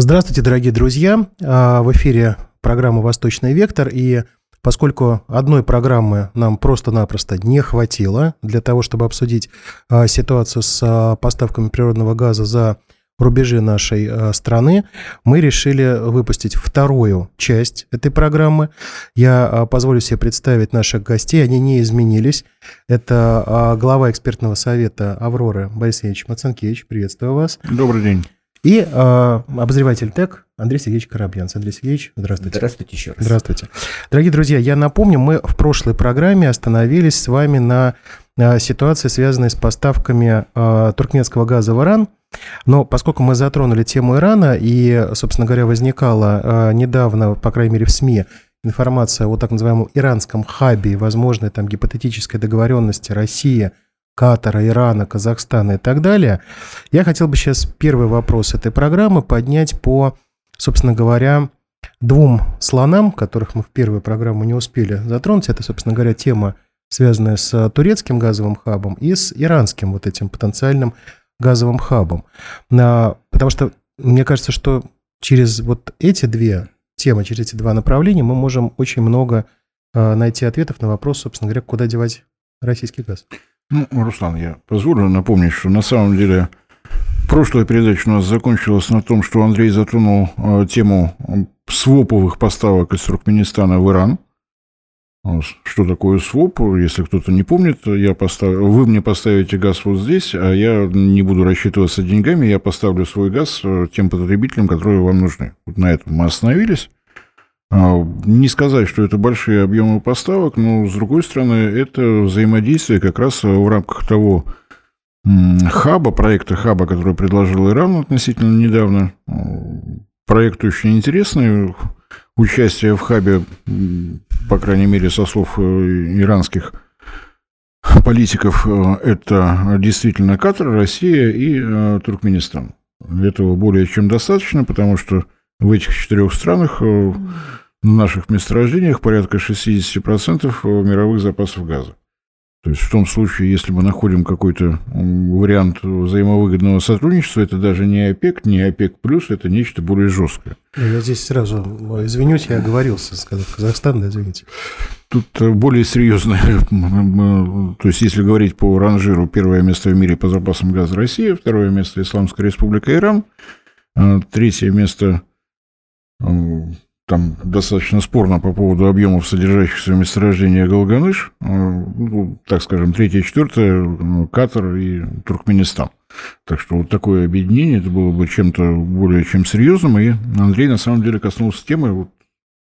Здравствуйте, дорогие друзья. А, в эфире программа «Восточный вектор». И поскольку одной программы нам просто-напросто не хватило для того, чтобы обсудить а, ситуацию с а, поставками природного газа за рубежи нашей страны, мы решили выпустить вторую часть этой программы. Я позволю себе представить наших гостей, они не изменились. Это глава экспертного совета «Авроры» Борис Ильич Мацанкевич. Приветствую вас. Добрый день. И э, обозреватель ТЭК Андрей Сергеевич Коробьянц. Андрей Сергеевич, здравствуйте. Здравствуйте еще раз. Здравствуйте. Дорогие друзья, я напомню, мы в прошлой программе остановились с вами на э, ситуации, связанной с поставками э, туркменского газа в Иран. Но поскольку мы затронули тему Ирана, и, собственно говоря, возникала э, недавно, по крайней мере, в СМИ информация о так называемом иранском хабе, возможной там гипотетической договоренности России – Катара, Ирана, Казахстана и так далее. Я хотел бы сейчас первый вопрос этой программы поднять по, собственно говоря, двум слонам, которых мы в первую программу не успели затронуть. Это, собственно говоря, тема, связанная с турецким газовым хабом и с иранским вот этим потенциальным газовым хабом. Потому что мне кажется, что через вот эти две темы, через эти два направления мы можем очень много а, найти ответов на вопрос, собственно говоря, куда девать российский газ. Ну, Руслан, я позволю напомнить, что на самом деле прошлая передача у нас закончилась на том, что Андрей затронул э, тему своповых поставок из Туркменистана в Иран. Что такое своп? Если кто-то не помнит, я постав... вы мне поставите газ вот здесь, а я не буду рассчитываться деньгами, я поставлю свой газ э, тем потребителям, которые вам нужны. Вот на этом мы остановились. А, не сказать, что это большие объемы поставок, но, с другой стороны, это взаимодействие как раз в рамках того хаба, проекта хаба, который предложил Иран относительно недавно. Проект очень интересный. Участие в хабе, по крайней мере, со слов э, иранских политиков, э, это действительно Катар, Россия и э, Туркменистан. Этого более чем достаточно, потому что в этих четырех странах в наших месторождениях порядка 60% мировых запасов газа. То есть в том случае, если мы находим какой-то вариант взаимовыгодного сотрудничества, это даже не ОПЕК, не ОПЕК плюс, это нечто более жесткое. Я здесь сразу извинюсь, я оговорился, сказав Казахстан, да, извините. Тут э, более серьезное, то есть если говорить по ранжиру, первое место в мире по запасам газа Россия, второе место Исламская республика Иран, третье место там достаточно спорно по поводу объемов содержащихся в месторождении Галганыш, ну, так скажем, третье, четвертое, Катар и Туркменистан. Так что вот такое объединение, это было бы чем-то более чем серьезным, и Андрей на самом деле коснулся темы, вот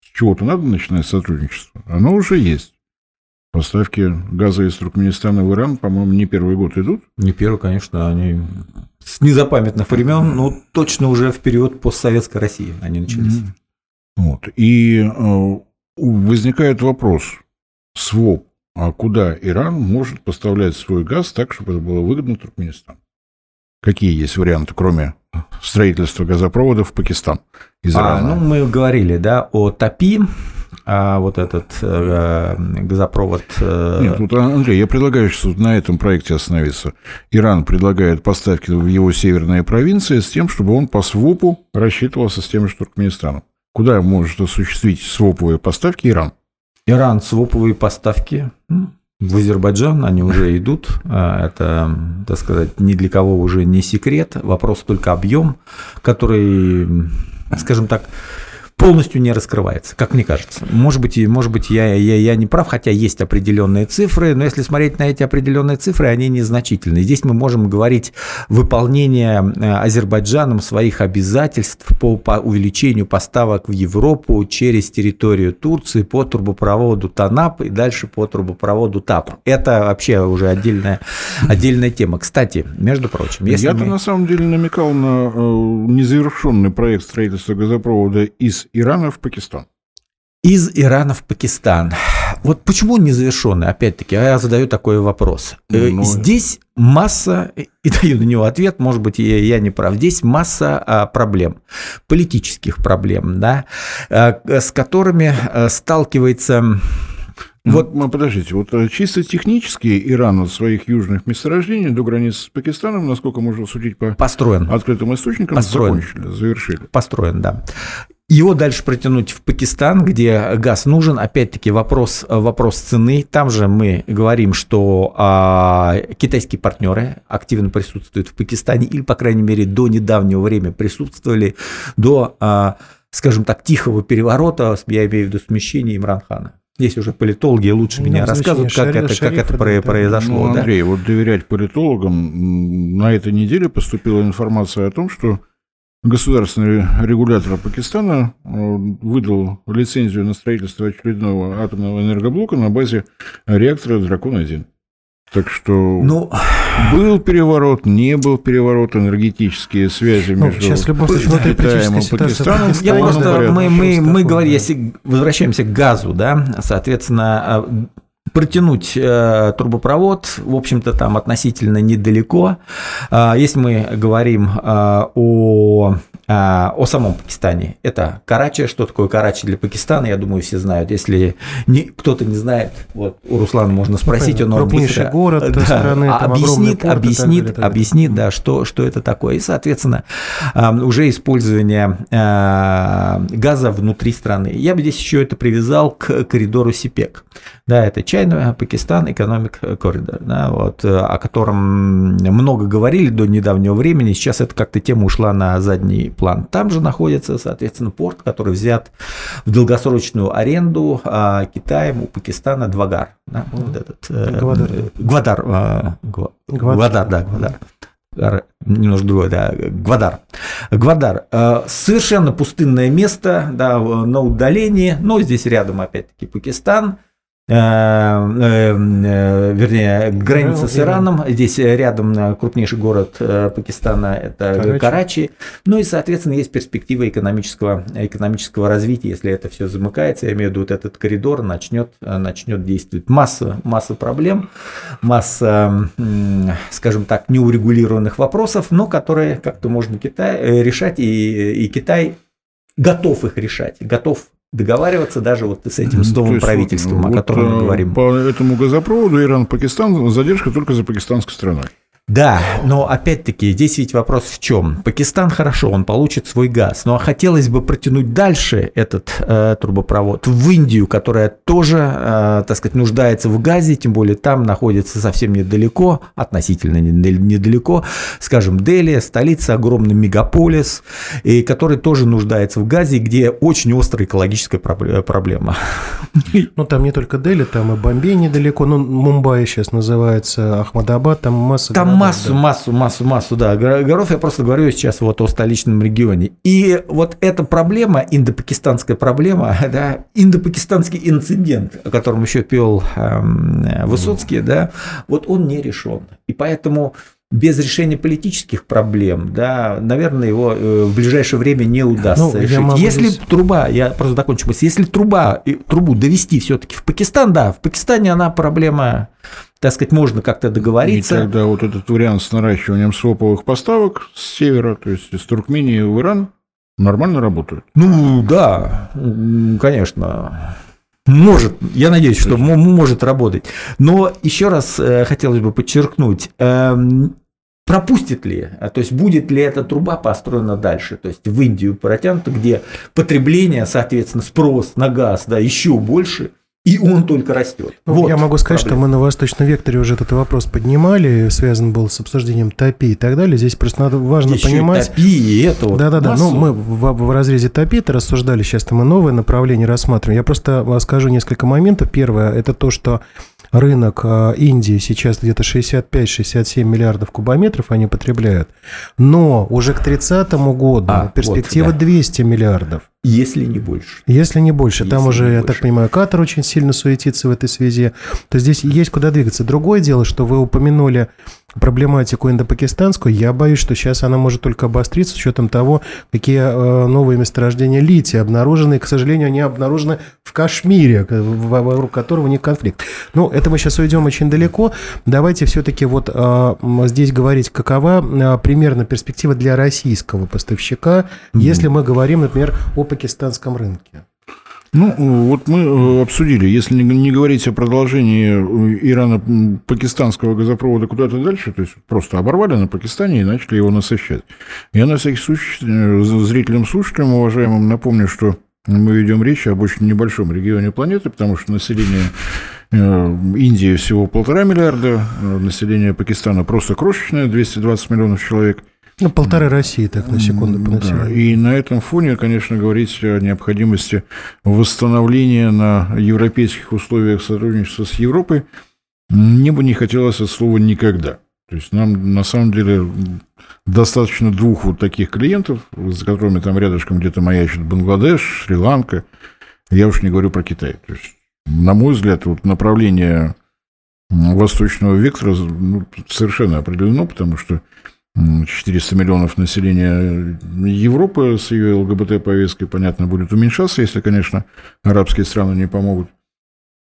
с чего-то надо начинать сотрудничество. Оно уже есть. Поставки газа из Туркменистана в Иран, по-моему, не первый год идут. Не первый, конечно, они с незапамятных времен, но точно уже в период постсоветской России они начались. Вот. И э, возникает вопрос, СВОП, а куда Иран может поставлять свой газ так, чтобы это было выгодно Туркменистану? Какие есть варианты, кроме строительства газопроводов в Пакистан из А, ну, мы говорили, да, о ТАПИ, а вот этот э, газопровод... Э... Нет, тут, Андрей, я предлагаю сейчас на этом проекте остановиться. Иран предлагает поставки в его северные провинции с тем, чтобы он по СВОПу рассчитывался с тем же Туркменистаном. Куда может осуществить своповые поставки Иран? Иран своповые поставки в Азербайджан, они уже идут. А, это, так сказать, ни для кого уже не секрет. Вопрос только объем, который, скажем так, полностью не раскрывается, как мне кажется. Может быть, может быть я, я, я не прав, хотя есть определенные цифры, но если смотреть на эти определенные цифры, они незначительны. Здесь мы можем говорить выполнение э, Азербайджаном своих обязательств по, по увеличению поставок в Европу через территорию Турции по трубопроводу ТАНАП и дальше по трубопроводу ТАП. Это вообще уже отдельная, отдельная тема. Кстати, между прочим, если Я-то мы... на самом деле намекал на э, незавершенный проект строительства газопровода из Ирана в Пакистан? Из Ирана в Пакистан. Вот почему он незавершенный? Опять-таки, я задаю такой вопрос. Э, ну, Здесь масса, и даю на него ответ, может быть, я, я не прав, здесь масса а, проблем, политических проблем, да, а, с которыми а, сталкивается Ну, вот, ну, подождите, вот э, чисто технически Иран от своих южных месторождений до границы с Пакистаном, насколько можно судить по Построен. открытым источникам, Построен. закончили, завершили. Построен, да. Его дальше протянуть в Пакистан, где газ нужен. Опять-таки вопрос, вопрос цены. Там же мы говорим, что а, китайские партнеры активно присутствуют в Пакистане или, по крайней мере, до недавнего времени присутствовали, до, а, скажем так, тихого переворота, я имею в виду смещения Имранхана. Здесь уже политологи лучше ну, меня рассказывают, как это, как это произошло. Ну, Андрей, да? вот доверять политологам, на этой неделе поступила информация о том, что государственный регулятор Пакистана э, выдал лицензию на строительство очередного атомного энергоблока на базе реактора «Дракон-1». Так что ну, был переворот, не был переворот, энергетические связи ну, между сейчас случае, Китаем и Пакистаном. Я просто, мы, мы, мы говорим, если возвращаемся к газу, да, соответственно, а, протянуть э, трубопровод, в общем-то, там относительно недалеко. Э, если мы говорим э, о, э, о самом Пакистане, это Карачи. Что такое Карачи для Пакистана, я думаю, все знают. Если не, кто-то не знает, вот у Руслана можно спросить, он вам быстро город да, страны, объяснит, порт, объяснит, далее, объяснит, да, что, что это такое. И, соответственно, э, уже использование э, газа внутри страны. Я бы здесь еще это привязал к коридору СИПЕК. Да, это China, Пакистан, Economic Corridor, да, вот, о котором много говорили до недавнего времени, сейчас эта как-то тема ушла на задний план. Там же находится, соответственно, порт, который взят в долгосрочную аренду а, Китаем у Пакистана Двагар. Да, вот этот, э, Гвадар. Гвадар. Э, Гвадар, Гвадар, да, Гвадар немножко другое, да, Гвадар. Гвадар. Э, совершенно пустынное место, да, на удалении, но здесь рядом опять-таки Пакистан. Э, э, э, вернее, граница с Ираном. Здесь рядом крупнейший город Пакистана – это Карачи. Карачи. Ну и, соответственно, есть перспектива экономического, экономического развития, если это все замыкается. Я имею в виду, вот этот коридор начнет, начнет действовать. Масса, масса проблем, масса, скажем так, неурегулированных вопросов, но которые как-то можно Китай, решать, и, и Китай готов их решать, готов договариваться даже вот с этим с новым правительством, вот, о котором мы говорим. По этому газопроводу Иран-Пакистан задержка только за пакистанской страной. Да, но опять-таки здесь ведь вопрос в чем? Пакистан хорошо, он получит свой газ, но хотелось бы протянуть дальше этот э, трубопровод в Индию, которая тоже, э, так сказать, нуждается в газе, тем более там находится совсем недалеко, относительно недалеко, скажем, Дели, столица, огромный мегаполис, и который тоже нуждается в газе, где очень острая экологическая проблема. Ну там не только Дели, там и Бомбей недалеко, ну Мумбаи сейчас называется, Ахмадабад, там масса там массу, массу, массу, массу, да, городов. Я просто говорю сейчас вот о столичном регионе. И вот эта проблема, индопакистанская проблема, да, индопакистанский инцидент, о котором еще пел э, Высоцкий, да, вот он не решен. И поэтому без решения политических проблем, да, наверное, его э, в ближайшее время не удастся ну, решить. Если здесь... труба, я просто закончу мысль, если труба, трубу довести все-таки в Пакистан, да, в Пакистане она проблема так сказать, можно как-то договориться. И тогда вот этот вариант с наращиванием своповых поставок с севера, то есть из Туркмении в Иран, нормально работает? Ну, да, конечно. Может, я надеюсь, что может работать. Но еще раз э, хотелось бы подчеркнуть, эм, пропустит ли, а, то есть будет ли эта труба построена дальше, то есть в Индию протянута, где потребление, соответственно, спрос на газ да, еще больше, и он только растет. Ну, вот я могу сказать, проблема. что мы на Восточном векторе уже этот вопрос поднимали, связан был с обсуждением ТОПИ и так далее. Здесь просто надо важно Еще понимать. И ТОПИ, и это вот Да-да-да. Ну, мы в, в разрезе ТОПИ это рассуждали, сейчас мы новое направление рассматриваем. Я просто скажу несколько моментов. Первое, это то, что рынок а, Индии сейчас где-то 65-67 миллиардов кубометров они потребляют, но уже к 30 году а, перспектива вот, да. 200 миллиардов. Если не больше. Если не больше. Если Там уже, я больше. так понимаю, Катар очень сильно суетится в этой связи. То здесь есть куда двигаться. Другое дело, что вы упомянули проблематику индопакистанскую, я боюсь, что сейчас она может только обостриться с учетом того, какие э, новые месторождения лития обнаружены, и, к сожалению, они обнаружены в Кашмире, вокруг которого нет конфликт. Ну, это мы сейчас уйдем очень далеко. Давайте все-таки вот э, здесь говорить, какова э, примерно перспектива для российского поставщика, mm-hmm. если мы говорим, например, о пакистанском рынке. Ну, вот мы э, обсудили, если не говорить о продолжении э, Ирано-пакистанского газопровода куда-то дальше, то есть просто оборвали на Пакистане и начали его насыщать. Я на всякий случай э, зрителям, слушателям, уважаемым, напомню, что мы ведем речь об очень небольшом регионе планеты, потому что население Индии всего полтора миллиарда, население Пакистана просто крошечное, 220 миллионов человек – ну, полторы России, так, на секунду по Да. И на этом фоне, конечно, говорить о необходимости восстановления на европейских условиях сотрудничества с Европой мне бы не хотелось от слова «никогда». То есть нам, на самом деле, достаточно двух вот таких клиентов, за которыми там рядышком где-то маячит Бангладеш, Шри-Ланка. Я уж не говорю про Китай. То есть, на мой взгляд, вот направление восточного вектора ну, совершенно определено, потому что 400 миллионов населения Европы с ее ЛГБТ-повесткой, понятно, будет уменьшаться, если, конечно, арабские страны не помогут.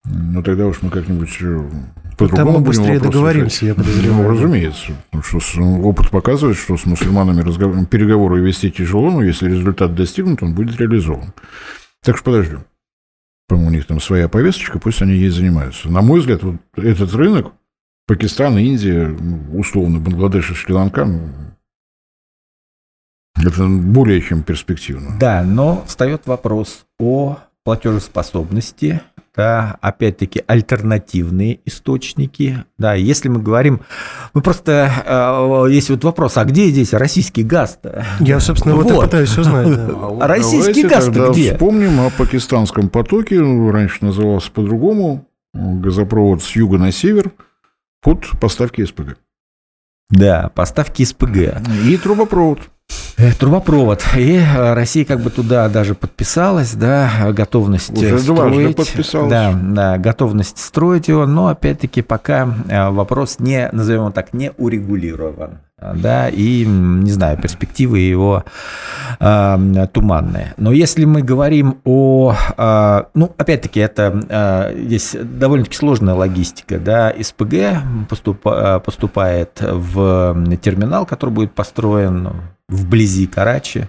Но тогда уж мы как-нибудь э, по-другому Там мы быстрее договоримся, решать. я подозреваю. Ну, разумеется. Потому что опыт показывает, что с мусульманами разговор... переговоры вести тяжело, но если результат достигнут, он будет реализован. Так что подождем. По-моему, у них там своя повесточка, пусть они ей занимаются. На мой взгляд, вот этот рынок, Пакистан, Индия, ну, условно, Бангладеш и Шри-Ланка, ну, это более чем перспективно. Да, но встает вопрос о платежеспособности, да, опять-таки альтернативные источники, да, если мы говорим, мы просто, э, есть вот вопрос, а где здесь российский газ-то? Я, собственно, вот, вот пытаюсь узнать. Да. А российский газ-то где? вспомним о пакистанском потоке, раньше назывался по-другому, газопровод с юга на север – под поставки СПГ. Да, поставки СПГ. И трубопровод. Э, трубопровод. И э, Россия как бы туда даже подписалась, да, готовность Уже строить. подписалась. Да, да, готовность строить его, но опять-таки пока э, вопрос не, назовем его так, не урегулирован да, и, не знаю, перспективы его э, туманные. Но если мы говорим о, э, ну, опять-таки, это э, здесь довольно-таки сложная логистика, да, СПГ поступа, поступает в терминал, который будет построен вблизи Карачи,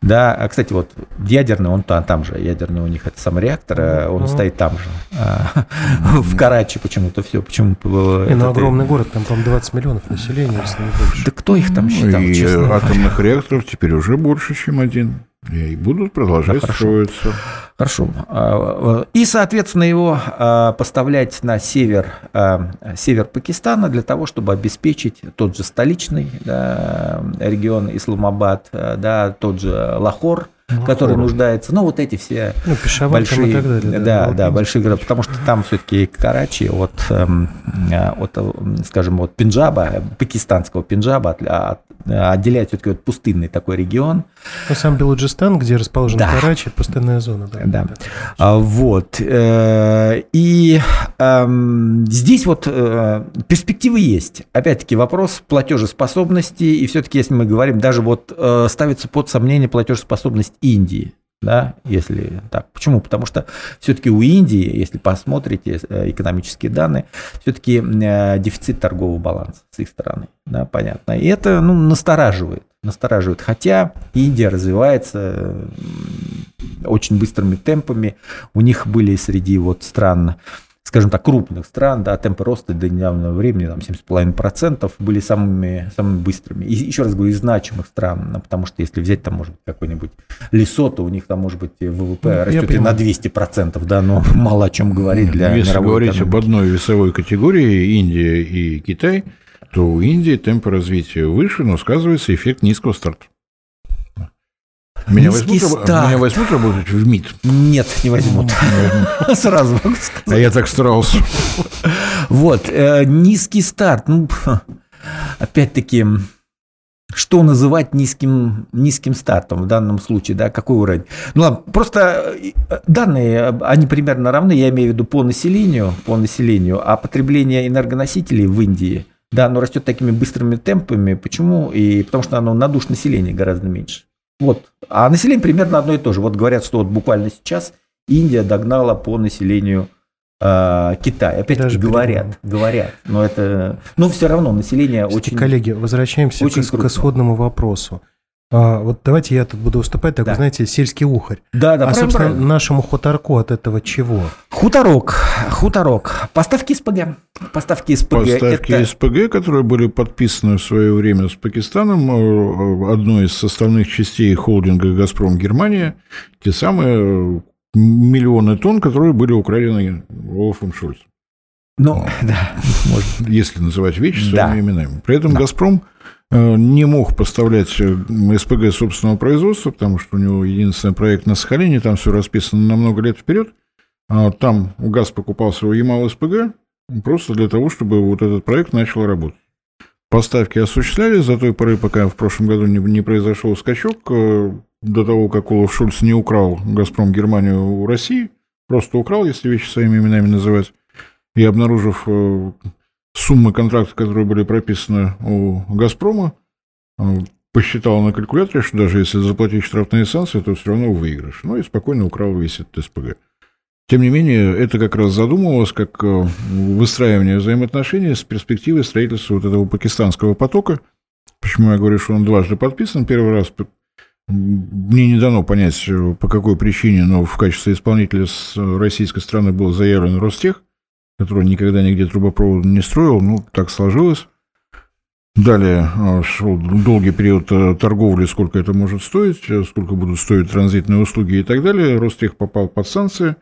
да, а, кстати, вот ядерный, он там, там же, ядерный у них это сам реактор, mm-hmm. он стоит там же, mm-hmm. в Карачи почему-то все, почему не, ну, огромный город, там, по 20 миллионов населения, если не больше. Да кто их там считал, И атомных реакторов теперь уже больше, чем один. И будут продолжать да, строиться. Хорошо. А, и, соответственно, его а, поставлять на север, а, север Пакистана для того, чтобы обеспечить тот же столичный да, регион Исламабад, да, тот же Лахор, Лахор. который нуждается. Ну, вот эти все ну, большие, и так далее, да, да, да, большие города, потому что там все-таки Карачи от, эм, от, скажем, от Пенджаба, пакистанского Пенджаба от, отделяет все-таки вот пустынный такой регион. Ну, сам Белуджистан, где расположен да. Карачи, пустынная зона. Да, да. А, вот. Э, и эм, здесь вот э, перспективы есть. Опять-таки вопрос платежеспособности, и все-таки, если мы говорим, даже вот э, ставится под сомнение платежеспособность Индии да, если так. Почему? Потому что все-таки у Индии, если посмотрите э, экономические данные, все-таки э, дефицит торгового баланса с их стороны, да, понятно. И это, ну, настораживает, настораживает. Хотя Индия развивается очень быстрыми темпами. У них были среди вот стран скажем так, крупных стран, да, темпы роста до недавнего времени, там, 7,5% были самыми, самыми быстрыми. И еще раз говорю, из значимых стран, ну, потому что если взять там, может быть, какой-нибудь Лесото, у них там, может быть, ВВП ну, растет и на 200%, да, но мало о чем говорить для Если говорить экономики. об одной весовой категории, Индия и Китай, то у Индии темпы развития выше, но сказывается эффект низкого старта. Меня возьмут, старт. меня возьмут работать в МИД? Нет, не возьмут. Сразу могу сказать. А я так старался. Вот, э, низкий старт. Ну, опять-таки, что называть низким, низким стартом в данном случае, да, какой уровень? Ну ладно, просто э, данные, они примерно равны, я имею в виду по населению, по населению, а потребление энергоносителей в Индии, да, оно растет такими быстрыми темпами. Почему? И потому что оно на душ населения гораздо меньше. Вот. А население примерно одно и то же. Вот говорят, что вот буквально сейчас Индия догнала по населению э, Китай. Опять-таки говорят, говорят. Но это, но все равно население Кстати, очень. Коллеги, возвращаемся очень к, к исходному вопросу. А, вот давайте я тут буду выступать, такой, Да. знаете, сельский ухарь. Да, да, а, правильно, собственно, правильно. нашему хуторку от этого чего? Хуторок, хуторок. Поставки СПГ. Поставки СПГ. Поставки это- СПГ, которые были подписаны в свое время с Пакистаном, э, одной из составных частей холдинга «Газпром» Германия, те самые э, миллионы тонн, которые были украдены Олафом Шольцем. Ну, да, может. если называть вещи Да. своими именами. При этом Да. «Газпром» э, не мог поставлять э, СПГ собственного производства, потому что у него единственный проект на Сахалине, там все расписано на много лет вперед. А Там ГАЗ покупал свой Ямал-СПГ просто для того, чтобы вот этот проект начал работать. Поставки осуществлялись до той поры, пока в прошлом году не, не произошел скачок, э, до того, как Олаф Шульц не украл «Газпром» Германию у России, просто украл, если вещи своими именами называть, и обнаружив э, суммы контрактов, которые были прописаны у «Газпрома», посчитал на калькуляторе, что даже если заплатить штрафные санкции, то все равно выигрыш. Ну и спокойно украл весь этот СПГ. Тем не менее, это как раз задумывалось как э, выстраивание взаимоотношений с перспективой строительства вот этого пакистанского потока. Почему я говорю, что он дважды подписан? Первый раз мне не дано понять, э, по какой причине, но в качестве исполнителя с э, российской стороны был заявлен Ростех, который никогда нигде трубопровод не строил, ну, так сложилось. Далее э, шел долгий период э, торговли, сколько это может стоить, э, сколько будут стоить транзитные услуги и так далее. Ростех попал под санкции.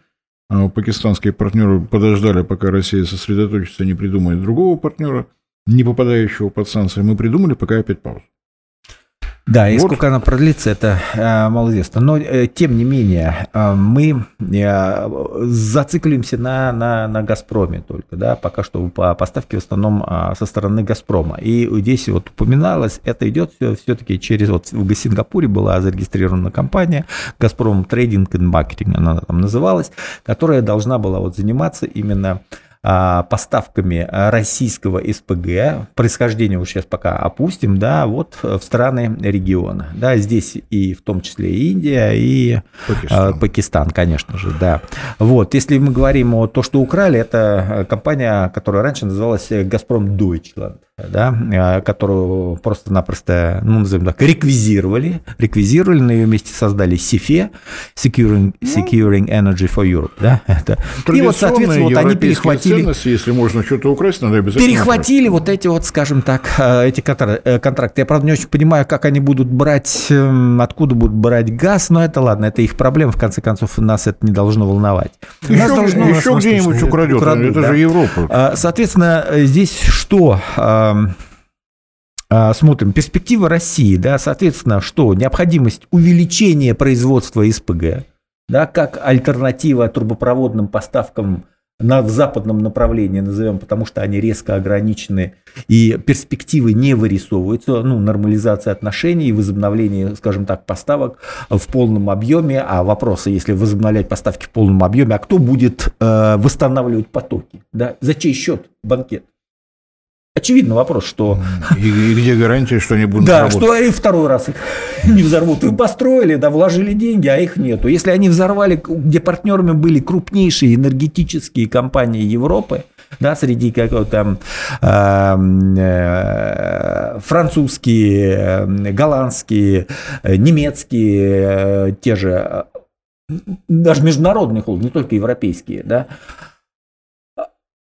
А Пакистанские партнеры подождали, пока Россия сосредоточится, не придумает другого партнера, не попадающего под санкции. Мы придумали, пока опять пауза. Да, и Вот. сколько она продлится, это э, малоизвестно. Но, э, тем не менее, э, мы э, зацикливаемся на, на, на «Газпроме» только, да, пока что по поставке в основном а, со стороны «Газпрома». И здесь вот упоминалось, это идет все-таки через, вот в Сингапуре была зарегистрирована компания «Газпром Трейдинг и Маркетинг», она там называлась, которая должна была вот заниматься именно поставками а, российского СПГ, происхождение уж сейчас пока опустим, да, вот в страны региона. Да, здесь и в том числе и Индия, и а, Пакистан. Пакистан, конечно же, да. Вот, если мы говорим о то, что украли, это э, компания, которая раньше называлась э, «Газпром Deutschland», да, э, которую просто-напросто, ну, назовем так, реквизировали, реквизировали, на ее месте создали SIFE, Securing, Securing Energy for Europe, да, это. И вот, соответственно, вот они перехватили, ценности, если можно что-то украсть, надо обязательно перехватили вот эти вот, скажем так, э, эти э, контракты. Я, правда, не очень понимаю, как они будут брать, эм, откуда будут брать газ, но это ладно, это их проблема, в конце концов, нас это не должно волновать. украсть. Нас Еще, должно- еще где-нибудь украдет, украдут, это да. же Европа. Соответственно, здесь что? Ам, а, Смотрим, перспектива России, да, соответственно, что? Необходимость увеличения производства СПГ, да, как альтернатива трубопроводным поставкам на в западном направлении, назовем, потому что они резко ограничены и перспективы не вырисовываются, ну, нормализация отношений и возобновление, скажем так, поставок в полном объеме, а вопросы, если возобновлять поставки в полном объеме, а кто будет э, восстанавливать потоки, да, за чей счет банкет? Очевидно вопрос, что И, и где гарантия, что они будут да, работать? что и второй раз их не взорвут. Вы построили, да, вложили деньги, а их нету. Если они взорвали, где партнерами были крупнейшие энергетические компании Европы, да, среди как там эм, э, французские, э, голландские, э, немецкие, э, те же, даже международные холды, не только европейские, да,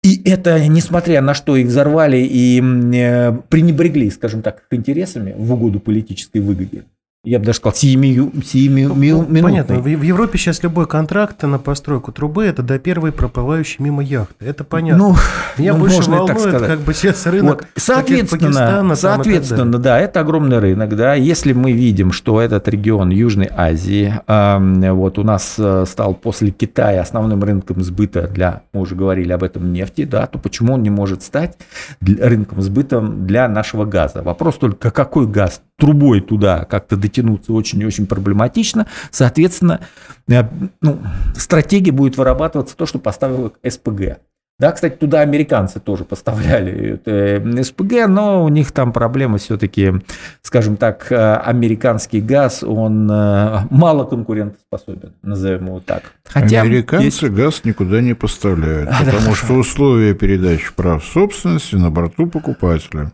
и это, несмотря на что их взорвали и э, пренебрегли, скажем так, их интересами в угоду политической выгоде. Я бы даже сказал, сиюмию- сиюминутной. Ну, Понятно, в в Европе сейчас любой контракт на постройку трубы это до первой проплывающей мимо яхты. Это понятно. Ну, Меня ну, больше можно и так волнует, сказать. как бы сейчас рынок Вот. Соответственно, Пакистана соответственно, да, это огромный рынок, да. Если мы видим, что этот регион Южной Азии, эм, вот у нас э, стал после Китая основным рынком сбыта для, мы уже говорили об этом, нефти, да, то почему он не может стать рынком сбыта для нашего газа? Вопрос только, какой газ? Трубой туда как-то дотянуться очень и очень проблематично. Соответственно, э, ну, стратегия будет вырабатываться то, что поставила СПГ. Да, кстати, туда американцы тоже поставляли э, СПГ, но у них там проблема все-таки, скажем так, э, американский газ, он э, мало конкурентоспособен, назовем его так. Хотя Американцы есть- газ никуда не поставляют, потому что условия передачи прав собственности на борту покупателя.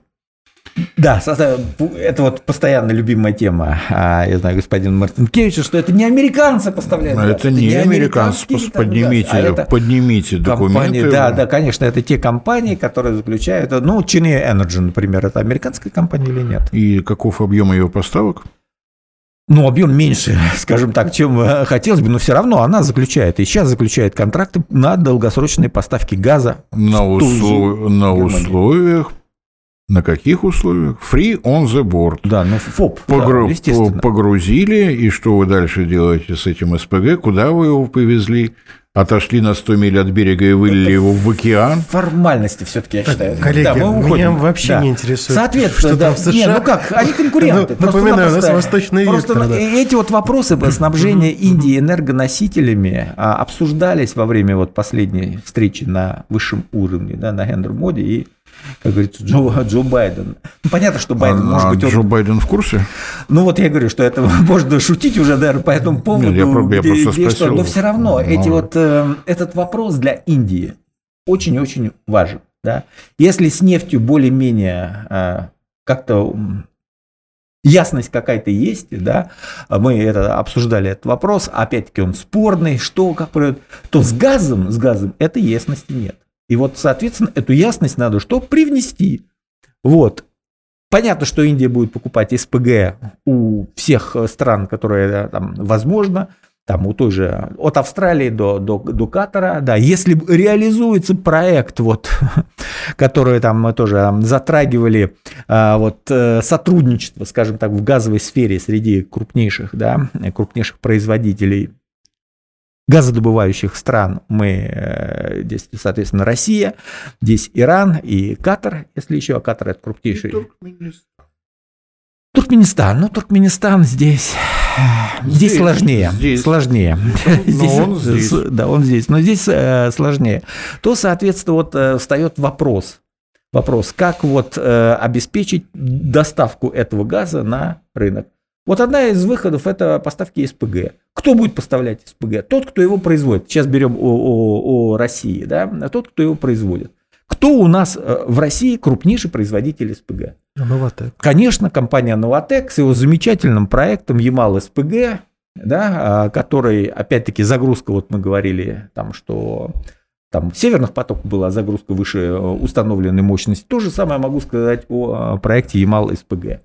Да, это вот постоянно любимая тема, а, я знаю, господин Мартинкевича, что это не американцы поставляют. Но это, не, не американцы, поднимите, а это поднимите документы. Компании, да, да, конечно, это те компании, которые заключают, ну, Chine Energy, например, это американская компания или нет? И каков объем ее поставок? ну, объем меньше, скажем так, чем э, хотелось бы, но все равно она заключает, и сейчас заключает контракты на долгосрочные поставки газа. На, услов... на условиях на каких условиях? Free on the board. Да, ну ФОП, Погру... да, естественно. Погрузили, и что вы дальше делаете с этим СПГ? Куда вы его повезли? Отошли на 100 миль от берега и вылили Это его в океан. Формальности все-таки, я считаю. Коллеги, да, мы меня вообще да. не интересует, Соответственно, что да. там в США. Не, ну как, они конкуренты. Ну, напоминаю, у нас восточный просто вектор. Да. Эти вот вопросы снабжения Индии энергоносителями а, обсуждались во время вот последней встречи на высшем уровне, да, на Хендер Моде и как говорится, Джо, Джо Байден. Ну, понятно, что Байден, а, может а быть... Он... Джо Байден в курсе? Ну, вот я говорю, что это можно шутить уже, наверное, по этому поводу. Нет, я, я где, просто где, спросил. Но все равно но... эти вот, э, этот вопрос для Индии очень-очень важен. Да? Если с нефтью более-менее э, как-то ясность какая-то есть, да, мы это обсуждали этот вопрос, опять-таки он спорный, что, как то с газом, с газом этой ясности нет. И вот, соответственно, эту ясность надо что? Привнести. Вот. Понятно, что Индия будет покупать СПГ у всех стран, которые там возможно, там у той же, от Австралии до, до, до Катара, да, если реализуется проект, вот, который там мы тоже там, затрагивали, а, вот, э, сотрудничество, скажем так, в газовой сфере среди крупнейших, да, крупнейших производителей газодобывающих стран мы, э, здесь, соответственно, Россия, здесь Иран и Катар, если еще, а Катар это крупнейший. Туркменистан. Туркменистан, ну Туркменистан здесь, здесь, здесь сложнее, здесь. сложнее. Но здесь, он здесь. Да, он здесь, но здесь э, сложнее. То, соответственно, вот э, встает вопрос, вопрос, как вот э, обеспечить доставку этого газа на рынок. Вот одна из выходов – это поставки СПГ. Кто будет поставлять СПГ? Тот, кто его производит. Сейчас берем о, о, о России, да, а тот, кто его производит. Кто у нас э, в России крупнейший производитель СПГ? Новотек. Конечно, компания Новотек с его замечательным проектом Ямал СПГ, да, а, который, опять-таки, загрузка, вот мы говорили, там, что там северных потоков была загрузка выше э, установленной мощности. То же самое могу сказать о проекте Ямал СПГ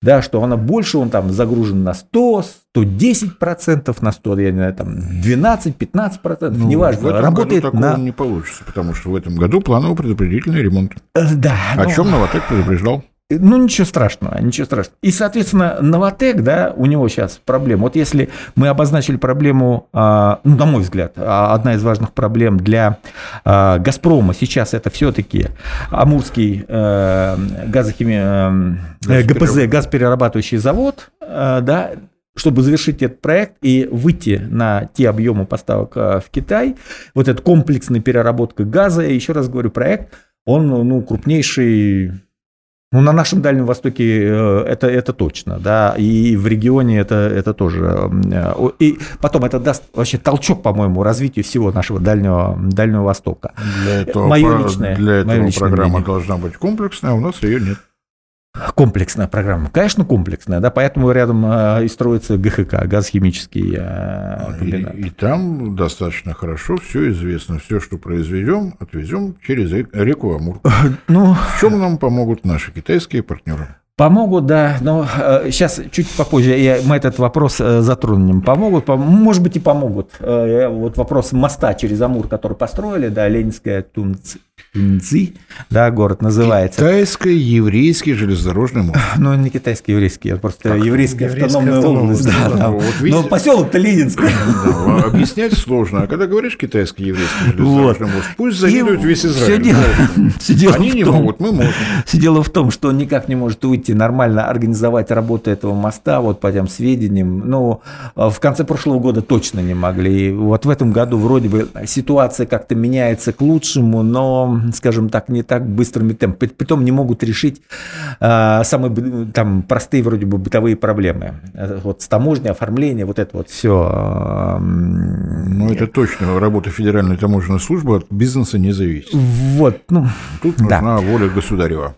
да, что она больше, он там загружен на 100, 110 процентов, на 100, я не знаю, там 12, 15 процентов, ну, неважно, в этом работает году на... не получится, потому что в этом году плановый предупредительный ремонт. Э, да. О ну... чем Новотек предупреждал? Ну, ничего страшного, ничего страшного. И, соответственно, Новотек, да, у него сейчас проблема. Вот если мы обозначили проблему, а, ну, на мой взгляд, а, одна из важных проблем для а, «Газпрома» сейчас это все-таки Амурский э, газохими... Э, ГПЗ, газоперерабатывающий завод, э, да, чтобы завершить этот проект и выйти на те объемы поставок в Китай, вот эта комплексная переработка газа, еще раз говорю, проект, он ну, крупнейший ну, на нашем Дальнем Востоке э, это, это точно, да, и в регионе это, это тоже. И потом это даст вообще толчок, по-моему, развитию всего нашего Дальнего, Дальнего Востока. Для этого, мое личное, для этого мое программа мнение. должна быть комплексная, а у нас ее нет. Комплексная программа. Конечно, комплексная, да, поэтому рядом э, и строится ГХК, газхимический э, комбинат. И, и там достаточно хорошо все известно. Все, что произведем, отвезем через реку Амур. Ну, в чем нам помогут наши китайские партнеры? Помогут, да, но э, сейчас чуть попозже я, мы этот вопрос э, затронем. Помогут, пом может быть и помогут. Э, вот вопрос моста через Амур, который построили, да, Ленинская Тунци, Тунци да, город называется. Китайско-еврейский железнодорожный мост. Ну, не китайско-еврейский, это просто как? еврейская, еврейская автономная область. Да, да. Вот, но поселок-то Ленинский. Да, объяснять сложно, а когда говоришь китайско-еврейский железнодорожный вот. мост, пусть завидуют весь Израиль. Все дело, Они не могут, мы можем. Все дело в том, что никак не может выйти, нормально организовать работу этого моста, вот по тем сведениям, ну, в конце прошлого года точно не могли. И вот в этом году вроде бы ситуация как-то меняется к лучшему, но, скажем так, не так быстрыми темпами. Притом не могут решить э, самые там простые вроде бы бытовые проблемы. Вот с таможней, оформление, вот это вот все. Ну, это точно. Работа Федеральной таможенной службы от бизнеса не зависит. Вот, ну, Тут нужна да. воля государева.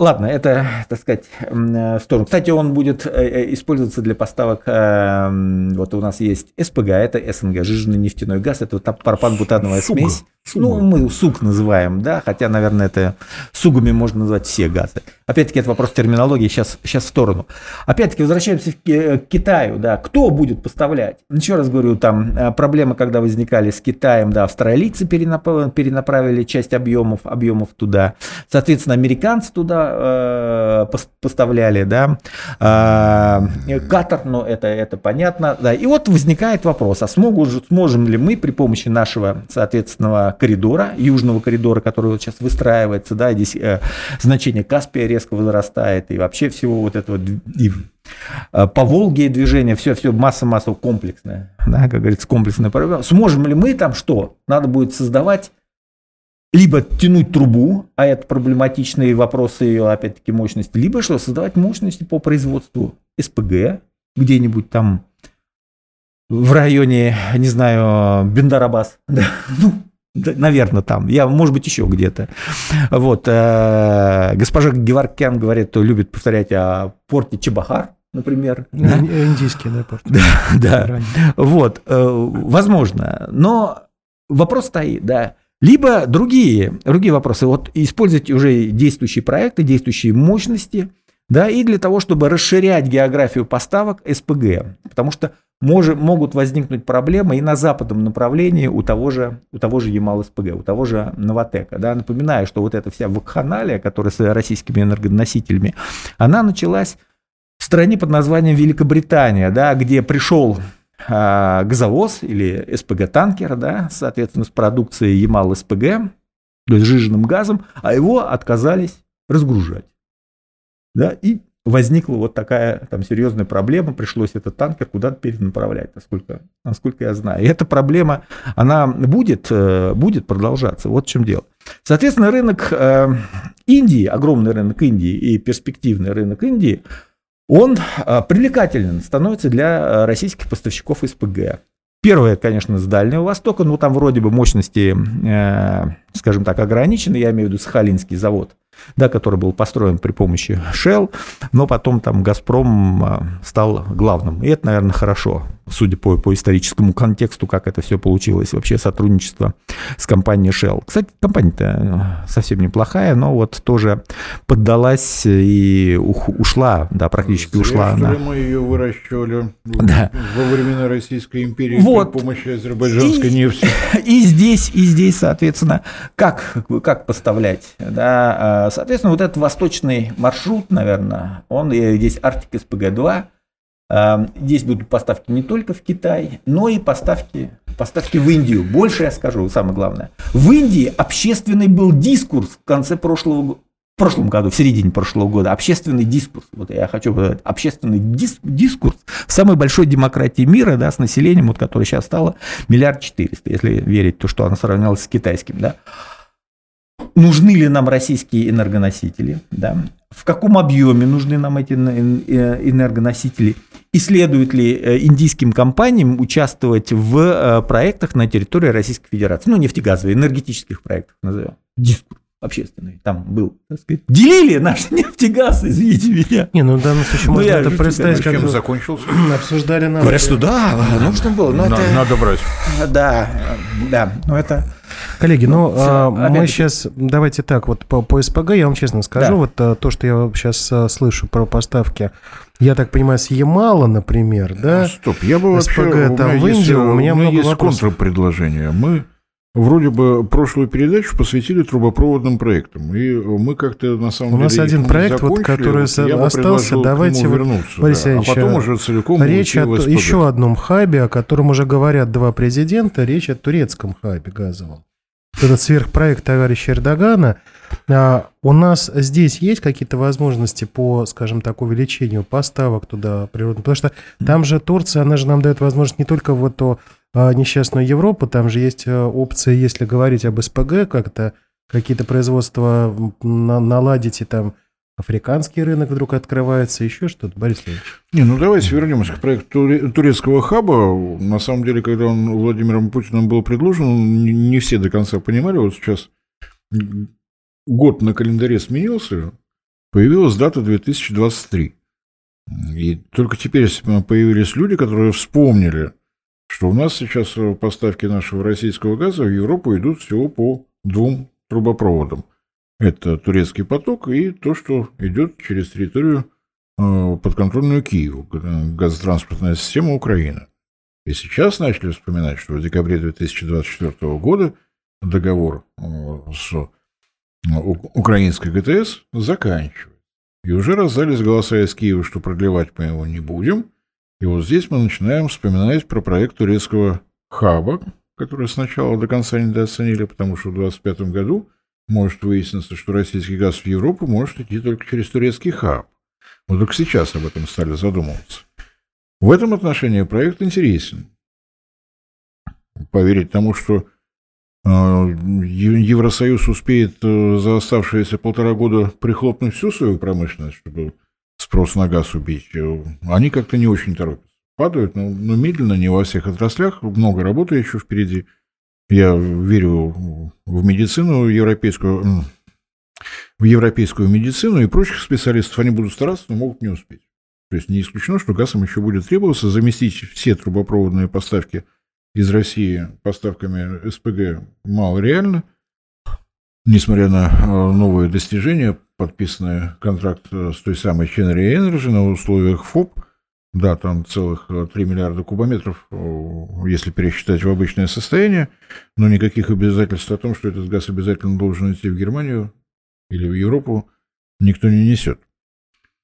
Ладно, это, так сказать, в сторону. Кстати, он будет использоваться для поставок, вот у нас есть СПГ, это СНГ, жиженый нефтяной газ, это пропан-бутановая смесь. Суга. Ну, мы сук называем, да, хотя, наверное, это сугами можно назвать все газы. Опять-таки, это вопрос терминологии, сейчас, сейчас в сторону. Опять-таки, возвращаемся к Китаю, да, кто будет поставлять? Еще раз говорю, там э, проблемы, когда возникали с Китаем, да, австралийцы перенап- перенаправили часть объемов, объемов туда, соответственно, американцы туда э, поставляли, да, э, Катар, ну, это, это понятно, да, и вот возникает вопрос, а смогу, сможем ли мы при помощи нашего, соответственного коридора, южного коридора, который вот сейчас выстраивается, да, здесь э, значение Каспия резко возрастает, и вообще всего вот этого, и э, по Волге движение, все, все масса-масса комплексное, да, как говорится, комплексная проблема. Сможем ли мы там что? Надо будет создавать либо тянуть трубу, а это проблематичные вопросы ее, опять-таки, мощности, либо что, создавать мощности по производству СПГ где-нибудь там в районе, не знаю, Бендарабас, да, ну, Наверное, там. Я, может быть, еще где-то. Вот. Э, госпожа Геваркян говорит, любит повторять о порте Чебахар, например. Да? Индийский, да, порт. Да, да. Вот. Э, возможно. Но вопрос стоит, да. Либо другие, другие вопросы. Вот использовать уже действующие проекты, действующие мощности, да, и для того, чтобы расширять географию поставок СПГ. Потому что мож, могут возникнуть проблемы и на западном направлении у того же, у того же Ямал-СПГ, у того же Новотека. Да. Напоминаю, что вот эта вся вакханалия, которая с российскими энергоносителями, она началась в стране под названием Великобритания, да, где пришел газовоз или СПГ-танкер, да, соответственно, с продукцией Ямал-СПГ, то есть сжиженным газом, а его отказались разгружать. Да, и возникла вот такая там серьезная проблема, пришлось этот танкер куда-то перенаправлять, насколько, насколько я знаю. И эта проблема, она будет, э, будет продолжаться. Вот в чем дело. Соответственно, рынок э, Индии, огромный рынок Индии и перспективный рынок Индии, он э, привлекателен становится для российских поставщиков СПГ. Первое, конечно, с Дальнего Востока, но там вроде бы мощности, скажем так, ограничены, я имею в виду Сахалинский завод да, который был построен при помощи Shell, но потом там Газпром а, стал главным. И это, наверное, хорошо, судя по, по историческому контексту, как это все получилось, вообще сотрудничество с компанией Shell. Кстати, компания-то совсем неплохая, но вот тоже поддалась и ушла, да, практически Зря, ушла. Что она. мы ее выращивали да. во времена Российской империи вот. при помощи азербайджанской и, нефти. И здесь, и здесь, соответственно, как, как поставлять, да, а, Соответственно, вот этот восточный маршрут, наверное, он здесь Арктика СПГ-2, Здесь будут поставки не только в Китай, но и поставки, поставки в Индию. Больше я скажу, самое главное. В Индии общественный был дискурс в конце прошлого в прошлом году, в середине прошлого года, общественный дискурс, вот я хочу сказать, общественный дис, дискурс в самой большой демократии мира, да, с населением, вот, которое сейчас стало миллиард четыреста, если верить то, что она сравнялась с китайским, да, нужны ли нам российские энергоносители, да, в каком объеме нужны нам эти э, энергоносители, и следует ли э, индийским компаниям участвовать в э, проектах на территории Российской Федерации, ну, нефтегазовые, энергетических проектов, назовем, дискурс общественный там был, так сказать, делили наш нефтегаз, извините меня. Не, ну в данном случае ну, можно это представить, как закончился. обсуждали нас. Говорят, что да, нужно было, но это... Надо брать. Да, да, но это... Коллеги, ну, а, мы сейчас, давайте так, вот по, по СПГ я вам честно скажу, да. вот а, то, что я сейчас а, слышу про поставки, я так понимаю, с Ямала, например, да? Ну, стоп, я бы СПГ вообще, там в Индию, у меня, у меня много есть вопросов. контрпредложение. Мы Вроде бы прошлую передачу посвятили трубопроводным проектам, и мы как-то на самом У деле... У нас один проект, вот, который вот, остался, давайте вот, вернуться, Борис да. а потом уже целиком речь о еще одном хабе, о котором уже говорят два президента, речь о турецком хабе газовом. Этот сверхпроект товарища Эрдогана. А, у нас здесь есть какие-то возможности по, скажем так, увеличению поставок туда природных? Потому что там же Турция, она же нам дает возможность не только вот то несчастную Европу, там же есть э, опция, если говорить об СПГ, как-то какие-то производства наладить и там африканский рынок вдруг открывается, еще что-то, Борис Леонидович? Не, ну давайте вернемся к проекту турецкого хаба. На самом деле, когда он Владимиром Путиным был предложен, не все до конца понимали. Вот сейчас год на календаре сменился, появилась дата 2023. И только теперь появились люди, которые вспомнили, что у нас сейчас поставки нашего российского газа в Европу идут всего по двум трубопроводам. Это турецкий поток и то, что идет через территорию э, подконтрольную Киеву, газотранспортная система Украины. И сейчас начали вспоминать, что в декабре 2024 года договор э, с э, украинской ГТС заканчивается. И уже раздались голоса из Киева, что продлевать мы его не будем. И вот здесь мы начинаем вспоминать про проект турецкого хаба, который сначала до конца недооценили, потому что в 2025 году может выясниться, что российский газ в Европу может идти только через турецкий хаб. Вот только сейчас об этом стали задумываться. В этом отношении проект интересен. Поверить тому, что а, Евросоюз успеет э, за оставшиеся полтора года прихлопнуть всю свою промышленность, чтобы спрос на газ убить, э, они как-то не очень торопятся. Падают, но, но медленно, не во всех отраслях, много работы еще впереди. Я верю в медицину европейскую, в европейскую медицину и прочих специалистов. Они будут стараться, но могут не успеть. То есть не исключено, что газ им еще будет требоваться заместить все трубопроводные поставки – из России поставками СПГ мало реально. Несмотря на э, новые достижения, подписанный контракт э, с той самой Chenery Energy на условиях ФОП, да, там целых 3 э, миллиарда кубометров, если пересчитать в обычное состояние, но никаких обязательств о том, что этот газ обязательно должен идти в Германию или в Европу, никто не несет.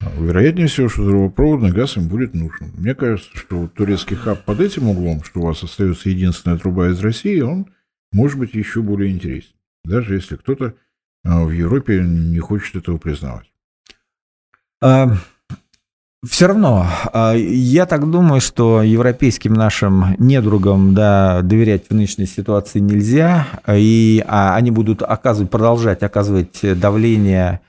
Вероятнее всего, что трубопроводный газ им будет нужен. Мне кажется, что турецкий хаб под этим углом, что у вас остается единственная труба из России, он может быть еще более интересен. Даже если кто-то а, в Европе не хочет этого признавать. А, все равно, а, я так думаю, что европейским нашим недругам да, доверять в нынешней ситуации нельзя, и а они будут оказывать, продолжать оказывать давление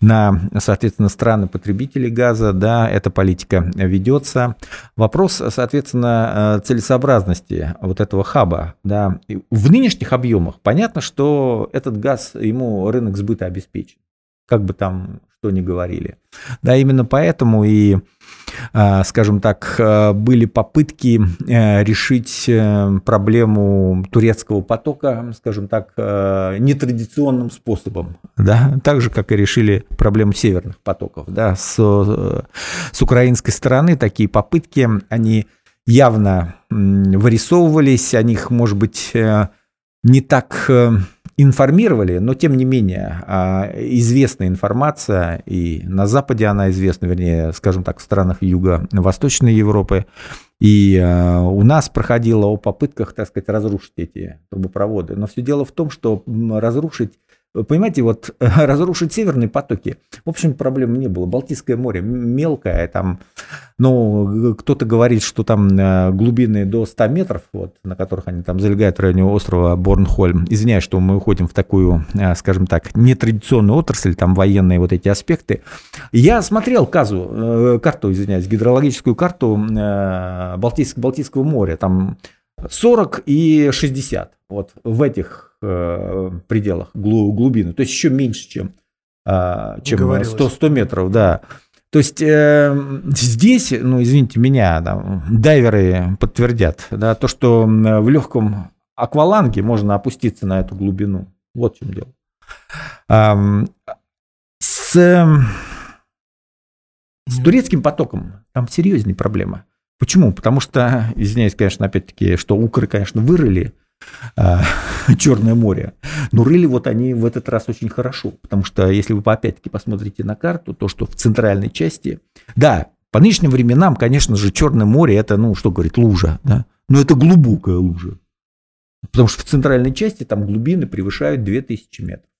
на, соответственно, страны потребителей газа, да, эта политика ведется. Вопрос, соответственно, э, целесообразности вот этого хаба, да, в нынешних объемах понятно, что этот газ, ему рынок сбыта обеспечен, как бы там что ни говорили. Да, именно поэтому и а, скажем так, э, были попытки э, решить э, проблему турецкого потока, скажем так, нетрадиционным способом, да, так же, как и решили проблему северных потоков, да, с, с украинской стороны такие попытки, они явно вырисовывались, о них, может быть, не так информировали, но тем не менее а, известная информация, и на Западе она известна, вернее, скажем так, в странах Юго-Восточной Европы, и а, у нас проходило о попытках, так сказать, разрушить эти трубопроводы. Но все дело в том, что разрушить Понимаете, вот разрушить северные потоки, в общем, проблем не было. Балтийское море мелкое, там, ну, кто-то говорит, что там э, глубины до 100 метров, вот, на которых они там залегают в районе острова Борнхольм. Извиняюсь, что мы уходим в такую, э, скажем так, нетрадиционную отрасль, там военные вот эти аспекты. Я смотрел казу, э, карту, извиняюсь, гидрологическую карту Балтийского, Балтийского моря, там 40 и 60. Вот в этих э, пределах глубины. То есть еще меньше, чем, э, чем 100, 100 метров, да. То есть э, здесь, ну, извините меня, да, дайверы подтвердят, да, то, что в легком акваланге можно опуститься на эту глубину. Вот в чем дело. Эм, с, с турецким потоком там серьезнее проблема. Почему? Потому что, извиняюсь, конечно, опять-таки, что укры, конечно, вырыли а, Черное море. Но рыли вот они в этот раз очень хорошо, потому что если вы опять-таки посмотрите на карту, то что в центральной части, да, по нынешним временам, конечно же, Черное море это, ну, что говорит, лужа, да, но это глубокая лужа. Потому что в центральной части там глубины превышают 2000 метров.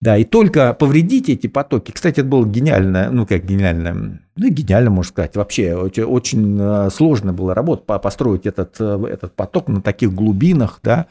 Да, и только повредить эти потоки, кстати, это было гениально, ну как гениально, ну, гениально, можно сказать. Вообще очень, э, сложно было работать, построить этот, э, этот поток на таких глубинах, да.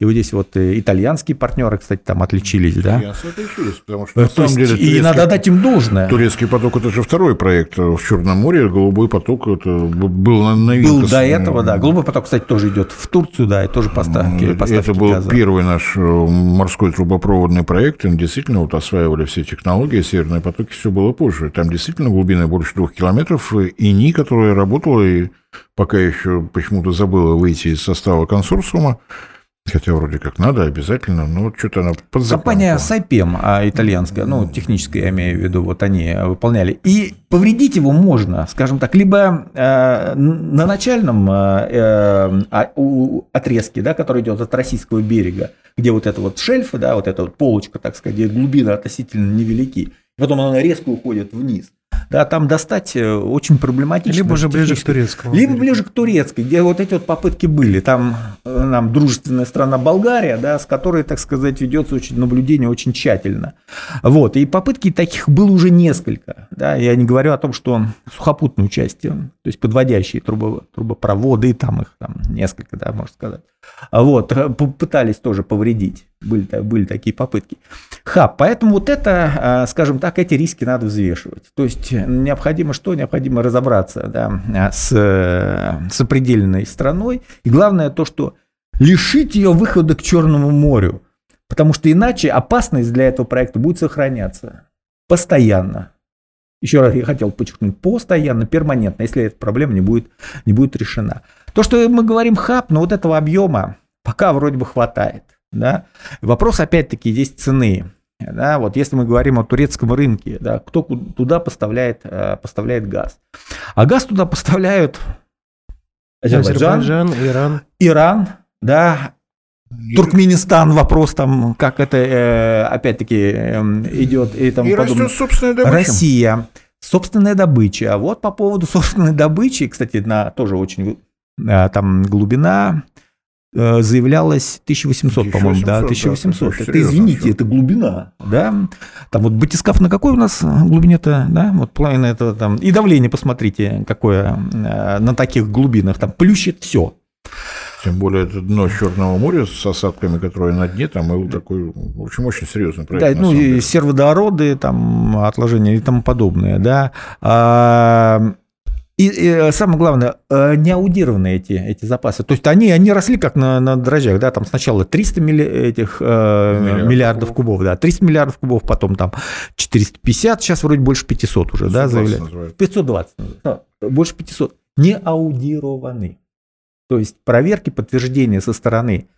И вот здесь вот итальянские партнеры, кстати, там отличились, да. отличились, потому что на То самом деле... И надо дать им должное. Турецкий поток – это же второй проект в Черном море, Голубой поток – это был на новинка. Был до этого, да. Голубой поток, кстати, тоже идет в Турцию, да, и тоже поставки, поставки Это был газа. первый наш морской трубопроводный проект, им действительно вот осваивали все технологии, северные потоки, все было позже. Там действительно глубина больше двух километров. И НИ, которая работала и пока еще почему-то забыла выйти из состава консорциума, Хотя вроде как надо обязательно, но что-то она Компания Сайпем, а итальянская, ну, техническая, я имею в виду, вот они выполняли. И повредить его можно, скажем так, либо э, на начальном э, э, отрезке, да, который идет от российского берега, где вот это вот шельф, да, вот эта вот полочка, так сказать, где глубины относительно невелики, потом она резко уходит вниз да, там достать э, очень проблематично. Либо уже ближе к турецкому. Либо ближе к турецкой, где вот эти вот попытки были. Там э, нам дружественная страна Болгария, да, с которой, так сказать, ведется очень наблюдение очень тщательно. Вот, и попытки таких было уже несколько. Да, я не говорю о том, что сухопутную часть, то есть подводящие трубо, трубопроводы, там их там несколько, да, можно сказать. Вот, э, пытались тоже повредить. Были, были такие попытки. Хаб. Поэтому вот это, скажем так, эти риски надо взвешивать. То есть необходимо что? Необходимо разобраться да, с сопредельной страной. И главное то, что лишить ее выхода к Черному морю. Потому что иначе опасность для этого проекта будет сохраняться постоянно. Еще раз я хотел подчеркнуть, постоянно, перманентно, если эта проблема не будет, не будет решена. То, что мы говорим хаб, но вот этого объема пока вроде бы хватает. Да? Вопрос опять-таки здесь цены. Да, вот если мы говорим о турецком рынке, да, кто туда поставляет, э, поставляет газ. А газ туда поставляют Азербайджан, Азербайджан Иран. Иран, да, Туркменистан, вопрос там, как это э, опять-таки эм, идет и тому и подобное. растет собственная добыча. Россия, собственная добыча. А вот по поводу собственной добычи, кстати, на тоже очень там глубина заявлялось 1800, по-моему, да, 1800. Да, это, извините, это глубина, да. Там вот батискаф на какой у нас глубине-то, да, вот половина этого там, и давление посмотрите, какое э, на таких глубинах, там плющит все. Тем более это дно Черного моря с осадками, которые на дне, там был такой, в общем, очень серьезный проект. Да, ну и серводороды, там отложения и тому подобное, да. А, и, и э, самое главное, э, не аудированы эти, эти запасы. То есть они, они росли как на, на дрожжах. Да? Там сначала 300 милли, этих, э, Миллиард миллиардов кубов. кубов, да, 300 миллиардов кубов, потом там 450, сейчас вроде больше 500 уже, 520 да, заявляют. 520, да, больше 500. Не аудированы. То есть проверки, подтверждения со стороны,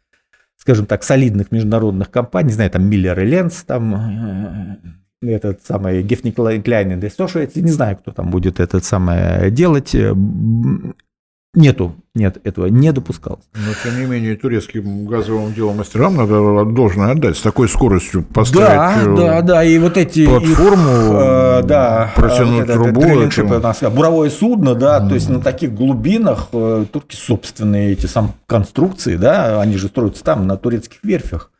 скажем так, солидных международных компаний, не знаю, там Миллер и Ленц, там этот самый Гефни Кляйнен Дестошуется, не знаю, кто там будет этот самое делать. Нету, нет, этого не допускалось. Но, тем не менее, турецким газовым делом мастерам надо должное отдать. С такой скоростью поставить да, э, да, да, и вот эти платформу, их, э, да, протянуть это, трубу. Это, это, буровое судно, да, mm. то есть на таких глубинах э, турки собственные эти сам конструкции, да, они же строятся там, на турецких верфях.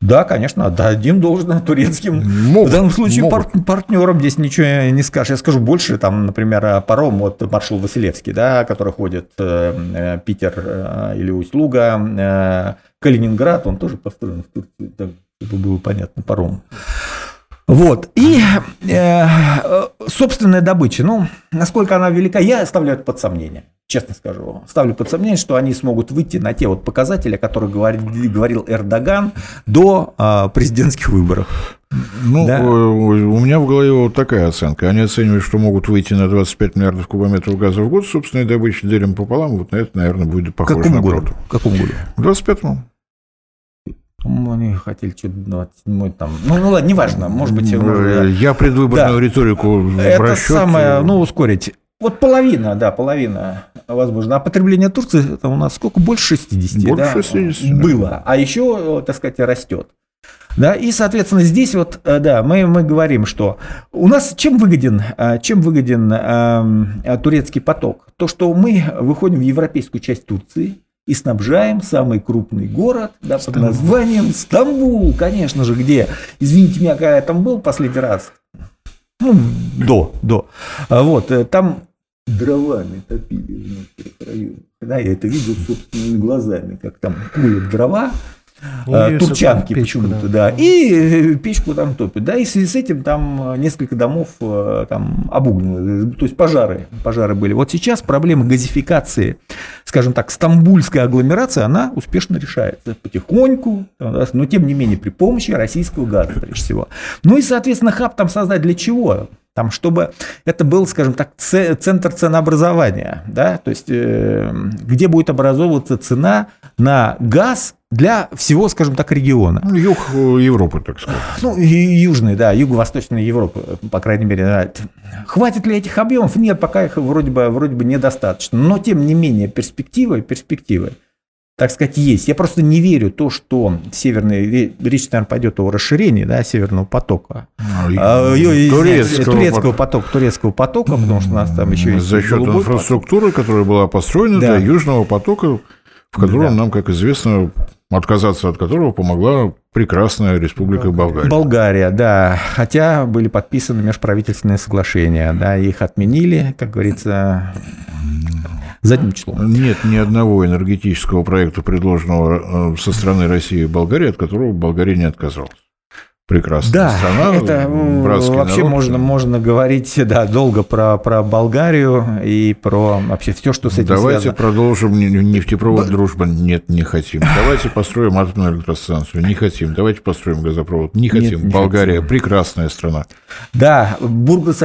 Да, конечно, отдадим должное турецким. Могут, в данном случае могут. Пар- партнерам здесь ничего не скажешь. Я скажу больше, там, например, паром, вот маршал Василевский, да, который ходит э, э, Питер э, или Усть-Луга, э, Калининград, он тоже построен в Турции, так, чтобы было понятно, паром. Вот. И э, собственная добыча, ну, насколько она велика, я оставляю это под сомнение. Честно скажу. Ставлю под сомнение, что они смогут выйти на те вот показатели, о которых говорил, говорил Эрдоган до э, президентских выборов. Ну, да? у меня в голове вот такая оценка. Они оценивают, что могут выйти на 25 миллиардов кубометров газа в год, собственной добычи делим пополам. Вот на это, наверное, будет похоже Какому на году? правду. Какому году? В 25-му. По-моему, они хотели что-то 27 там. Ну, ну ладно, неважно, может быть. Может, Я предвыборную да. риторику Это расчет... самое, ну, ускорить. Вот половина, да, половина, возможно. А потребление Турции это у нас сколько? Больше 60, Больше да? 60. Было. А еще, так сказать, растет. Да, и, соответственно, здесь вот, э, да, мы, мы говорим, что у нас чем выгоден, э, чем выгоден э, турецкий поток? То, что мы выходим в европейскую часть Турции, и снабжаем самый крупный город да, под названием Стамбул, конечно же, где, извините меня, когда я там был последний раз, ну, до, до. А Вот, э, там дровами топили в некоторых районах. Да, я это видел собственными глазами, как там куют дрова, И э, турчанки почему-то, да. да, и э, печку там топят, да, и в связи с этим там э, несколько домов э, там обугнаны, то есть пожары, пожары были. Вот сейчас проблема газификации, скажем так, стамбульская агломерация, она успешно решается потихоньку, но тем не менее при помощи российского газа, прежде всего. Ну и, соответственно, хаб там создать для чего? Там, чтобы это был, скажем так, центр ценообразования, да, то есть э, где будет образовываться цена на газ для всего, скажем так, региона. Ну, Юг э, Европы, так сказать. Ну, и южной, да, юго-восточной Европы, по крайней мере. да. Хватит ли этих объемов? Нет, пока их вроде бы, вроде бы недостаточно. Но, тем не менее, перспективы, перспективы, так сказать, есть. Я просто не верю то, что северный, речь, наверное, пойдет о расширении да, северного потока. А, ё- извиняюсь, турецкого, турецкого потока, турецкого потока, потому что у нас там еще есть За счет голубой поток. инфраструктуры, которая была построена Да. для Южного потока, в котором Да. нам, как известно, отказаться от которого помогла прекрасная республика Болгария. Болгария, да. Хотя были подписаны межправительственные соглашения, да, их отменили, как говорится, задним числом. Нет ни одного энергетического проекта, предложенного э, со стороны России и Болгарии, от которого Болгария не отказалась. Прекрасная Да, страна, это вообще народ. можно, можно говорить да, долго про, про Болгарию и про вообще все, что с этим Давайте связано. продолжим не- нефтепровод «Дружба». Нет, не хотим. Давайте построим атомную электростанцию. Не хотим. Давайте построим газопровод. Не Нет, хотим. не Болгария хотим. прекрасная страна. Да, Бургас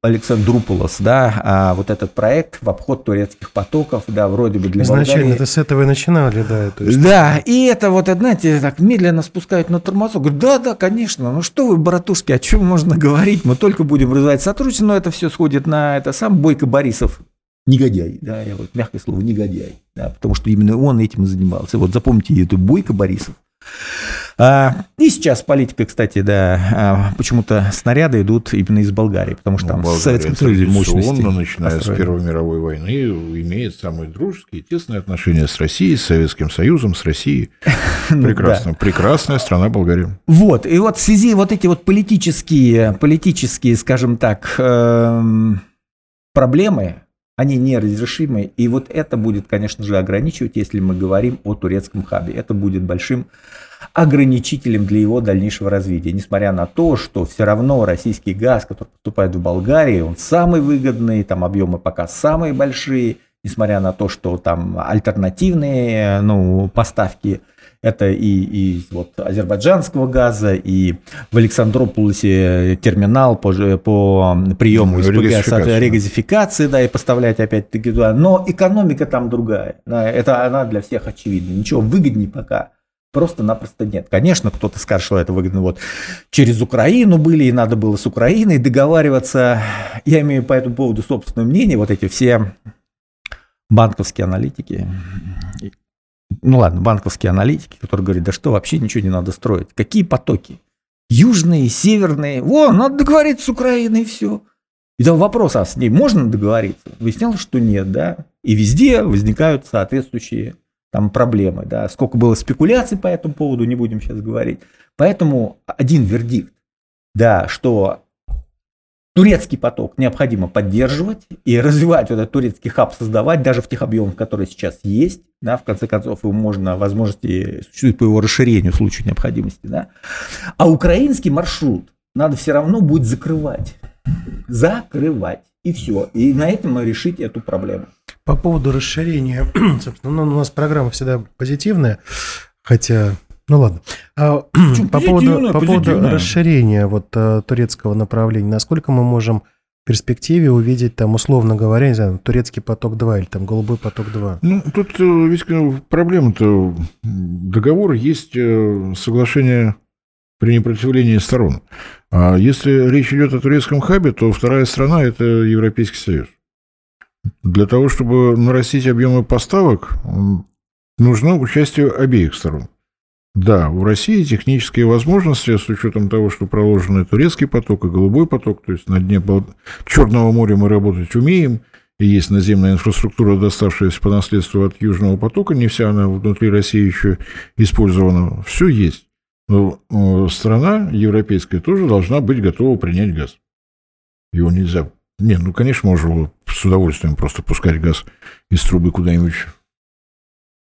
Александруп, Александруполос, да, а вот этот проект в обход турецких потоков, да, вроде бы для Изначально это с этого и начинали, да. То есть, Да, и это вот, знаете, так медленно спускают на тормозок. Говорю, да, да, конечно, ну что вы, братушки, о чем можно говорить? Мы только будем развивать сотрудничество, но это все сходит на это сам Бойко Борисов. Негодяй, да, я вот мягкое слово, негодяй, да, потому что именно он этим и занимался. Вот запомните это, Бойко Борисов. А, и сейчас политика, кстати, да, а, почему-то снаряды идут именно из Болгарии, потому что Ну, там в Болгария Советском Союзе мощности. начиная с построены. Первой мировой войны, имеет самые дружеские, тесные отношения с Россией, с Советским Союзом, с Россией. Прекрасно. Прекрасная страна Болгария. Вот, и вот в связи вот эти вот политические, политические, скажем так, эм, проблемы, они неразрешимы, и вот это будет, конечно же, ограничивать, если мы говорим о турецком хабе. Это будет большим ограничителем для его дальнейшего развития, несмотря на то, что все равно российский газ, который поступает в Болгарию, он самый выгодный, там объемы пока самые большие, несмотря на то, что там альтернативные ну, поставки это и из вот азербайджанского газа, и в Александрополисе терминал по, же- по приему СПГ, Регазификация. регазификации, да, и поставлять опять-таки туда. Но экономика там другая. Это она для всех очевидна. Ничего выгоднее пока просто-напросто нет. Конечно, кто-то скажет, что это выгодно. Вот через Украину были, и надо было с Украиной договариваться. Я имею по этому поводу собственное мнение. Вот эти все банковские аналитики, ну ладно, банковские аналитики, которые говорят, да что, вообще ничего не надо строить. Какие потоки? Южные, северные. Во, надо договориться с Украиной, и все. И там вопрос, а с ней можно договориться? Выяснялось, что нет, да. И везде возникают соответствующие там проблемы, да. Сколько было спекуляций по этому поводу, не будем сейчас говорить. Поэтому один вердикт, да, что турецкий поток необходимо поддерживать и развивать вот этот турецкий хаб, создавать даже в тех объемах, которые сейчас есть. Да, в конце концов, его можно, возможности существует по его расширению в случае необходимости. Да. А украинский маршрут надо все равно будет закрывать. Закрывать. И все. И на этом решить эту проблему. По поводу расширения, собственно, ну, у нас программа всегда позитивная, хотя, ну ладно. А, по поводу, по поводу расширения вот э, турецкого направления, насколько мы можем в перспективе увидеть там, условно говоря, не знаю, турецкий поток 2 или там голубой поток 2? Ну, тут э, ведь э, проблема-то, договор есть соглашение при непротивлении сторон. А если речь идет о турецком хабе, то вторая страна – это Европейский Союз. Для того, чтобы нарастить объемы поставок, нужно участие обеих сторон. Да, в России технические возможности, с учетом того, что проложен и турецкий поток, и голубой поток, то есть на дне Черного моря мы работать умеем, и есть наземная инфраструктура, доставшаяся по наследству от Южного потока, не вся она внутри России еще использована, все есть. Но э, страна европейская тоже должна быть готова принять газ. Его нельзя... Не, ну, конечно, можно с удовольствием просто пускать газ из трубы куда-нибудь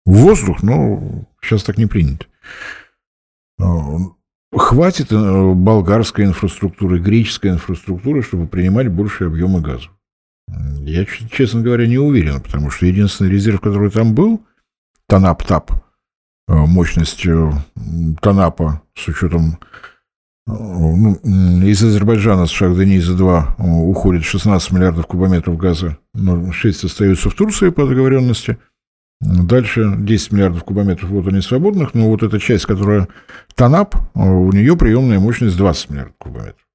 в воздух, но сейчас так не принято. А, хватит э, болгарской инфраструктуры, греческой инфраструктуры, чтобы принимать большие объемы газа. Я, честно говоря, не уверен, потому что единственный резерв, который там был, Танап-Тап, э, мощность э, Танапа с учетом ну, из Азербайджана с Шахдениза-2 уходит 16 миллиардов кубометров газа, но 6 остаются в Турции по договоренности – Дальше 10 миллиардов кубометров, вот они свободных, но вот эта часть, которая ТАНАП, у нее приемная мощность 20 миллиардов кубометров.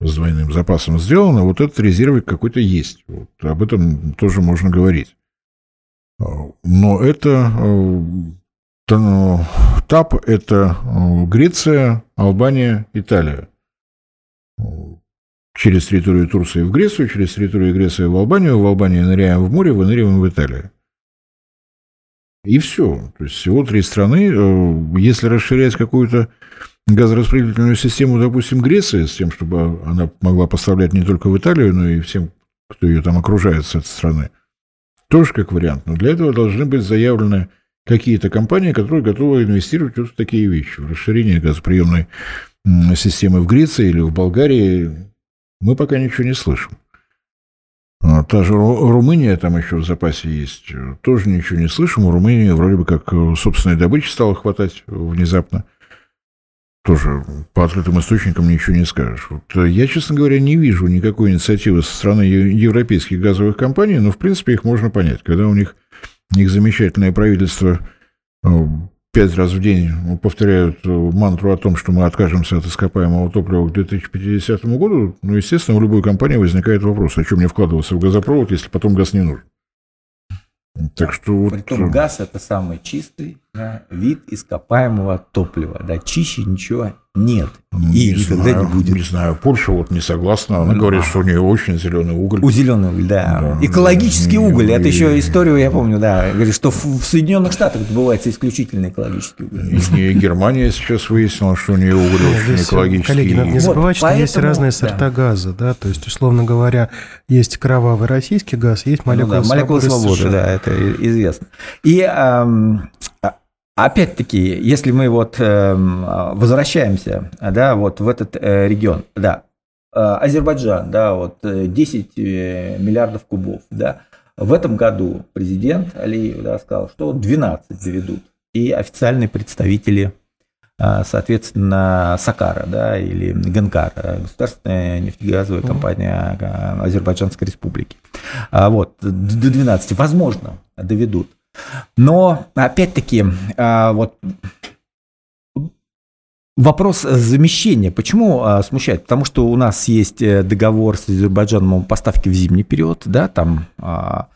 С двойным запасом сделано, вот этот резервик какой-то есть. Вот, об этом тоже можно говорить. Но это ТАП – это Греция, Албания, Италия. Через территорию Турции в Грецию, через территорию Греции в Албанию, в Албании ныряем в море, выныриваем в Италию. И все. То есть всего три страны. Э, если расширять какую-то газораспределительную систему, допустим, Греции, с тем, чтобы она могла поставлять не только в Италию, но и всем, кто ее там окружает с этой страны, тоже как вариант. Но для этого должны быть заявлены какие-то компании, которые готовы инвестировать вот в такие вещи. В расширение газоприемной системы в Греции или в Болгарии мы пока ничего не слышим. А, та же Румыния там еще в запасе есть. Тоже ничего не слышим. У Румынии вроде бы как э, собственной добычи стало хватать внезапно. Тоже по открытым источникам ничего не скажешь. Вот э, я, честно говоря, не вижу никакой инициативы со стороны европейских газовых компаний, но, в принципе, их можно понять. Когда у них их замечательное правительство э, пять раз в день повторяют э, мантру о том, что мы откажемся от ископаемого топлива к 2050 году, ну, естественно, у любой компании возникает вопрос, о чем мне вкладываться в газопровод, если потом газ не нужен. Так что Притом вот... газ это самый чистый да, вид ископаемого топлива. Да, чище ничего нет. И не никогда знаю, не будет. Не знаю, Польша вот не согласна. Она ну, говорит, что у нее очень зеленый уголь. У зеленый уголь, да. да экологический да, уголь. это еще историю, я помню, да. Говорит, что в Соединенных Штатах добывается исключительно экологический уголь. И Германия сейчас выяснила, что у нее уголь очень экологический. Коллеги, надо не забывать, что есть разные сорта газа, да. То есть, условно говоря, есть кровавый российский газ, есть ну, молекула свободы. да, это известно. И Опять-таки, если мы вот эм, возвращаемся, да, вот в этот э, регион, да, э, Азербайджан, да, вот 10 э, миллиардов кубов, да, в этом году президент Алиев да, сказал, что 12 заведут. И официальные представители, соответственно, Сакара, да, или Ганкара, государственная нефтегазовая компания Азербайджанской республики. А вот, до 12, возможно, доведут. Но, опять-таки, а, вот Вопрос замещения. Почему а, смущает? Потому что у нас есть э, договор с Азербайджаном о поставке в зимний период, да, там а,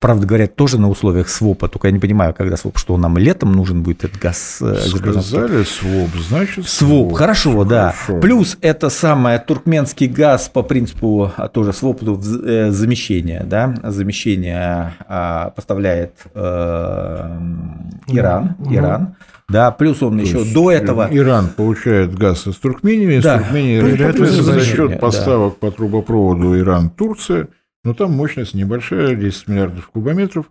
правда говорят, тоже на условиях свопа, только я не понимаю, когда своп, что нам летом нужен будет этот газ э, Сказали своп, значит своп. Хорошо, да. Хорошо. Плюс это самое туркменский газ по принципу а, тоже своп э, замещения, да, замещение а, поставляет э, Иран, mm-hmm. Иран. Да, плюс он То еще до этого... Иран получает газ из Туркмении, да. из Туркмении за счет поставок да. по трубопроводу Иран-Турция, но там мощность небольшая, 10 миллиардов кубометров,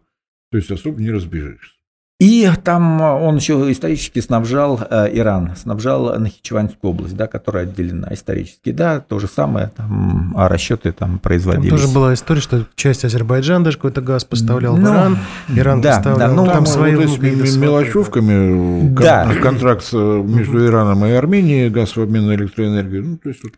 то есть особо не разбежишься. И там он еще исторически снабжал э, Иран, снабжал Нахичеванскую область, да, которая отделена исторически. Да, то же самое, там, а расчеты там производились. Там тоже была история, что часть Азербайджана даже какой-то газ поставлял ну, в Иран, Иран да, поставлял. Да, ну, там, там свои вот мелочевками да. контракт между Ираном и Арменией, газ в обмен на электроэнергию. Ну, то есть вот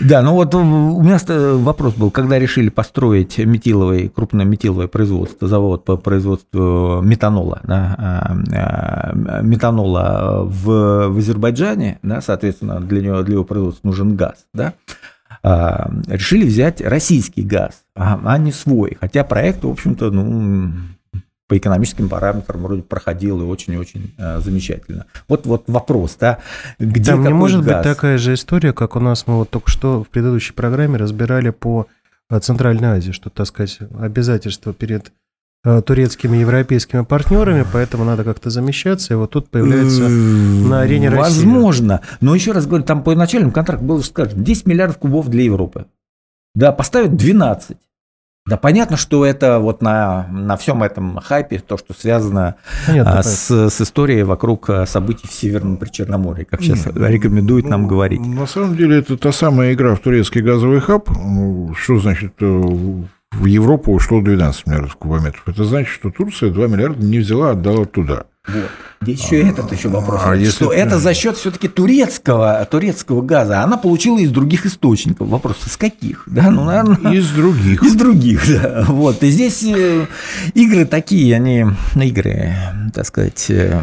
да, ну вот у меня вопрос был, когда решили построить метиловое, крупное метиловое производство, завод по производству метанола, да, а, а, метанола в, в Азербайджане, да, соответственно, для него, для его производства нужен газ, да, а, решили взять российский газ, а не свой, хотя проект, в общем-то, ну, по экономическим параметрам вроде проходил и очень-очень э, замечательно. Вот, вот вопрос, да, где Там не может газ? быть такая же история, как у нас мы вот только что в предыдущей программе разбирали по э, Центральной Азии, что, так сказать, обязательства перед э, турецкими и европейскими партнерами, поэтому надо как-то замещаться, и вот тут появляется на арене России. Возможно, но еще раз говорю, там по начальному контракту было сказано 10 миллиардов кубов для Европы. Да, поставят 12. Да, понятно, что это вот на, на всем этом хайпе, то, что связано понятно, а, с, с историей вокруг а, событий в Северном Причерноморье, как сейчас Нет, рекомендует ну, нам говорить. На самом деле, это та самая игра в турецкий газовый хаб. Что значит э, в Европу ушло 12 миллиардов кубометров? Это значит, что Турция 2 миллиарда не взяла, а отдала туда. Вот. Здесь еще этот еще вопрос. А если... Что это за счет все-таки турецкого, турецкого газа. Она получила из других источников. Вопрос, из каких? Да, ну, наверное, из других. Из других, да. Вот. И здесь э, игры такие, они игры, так сказать, э,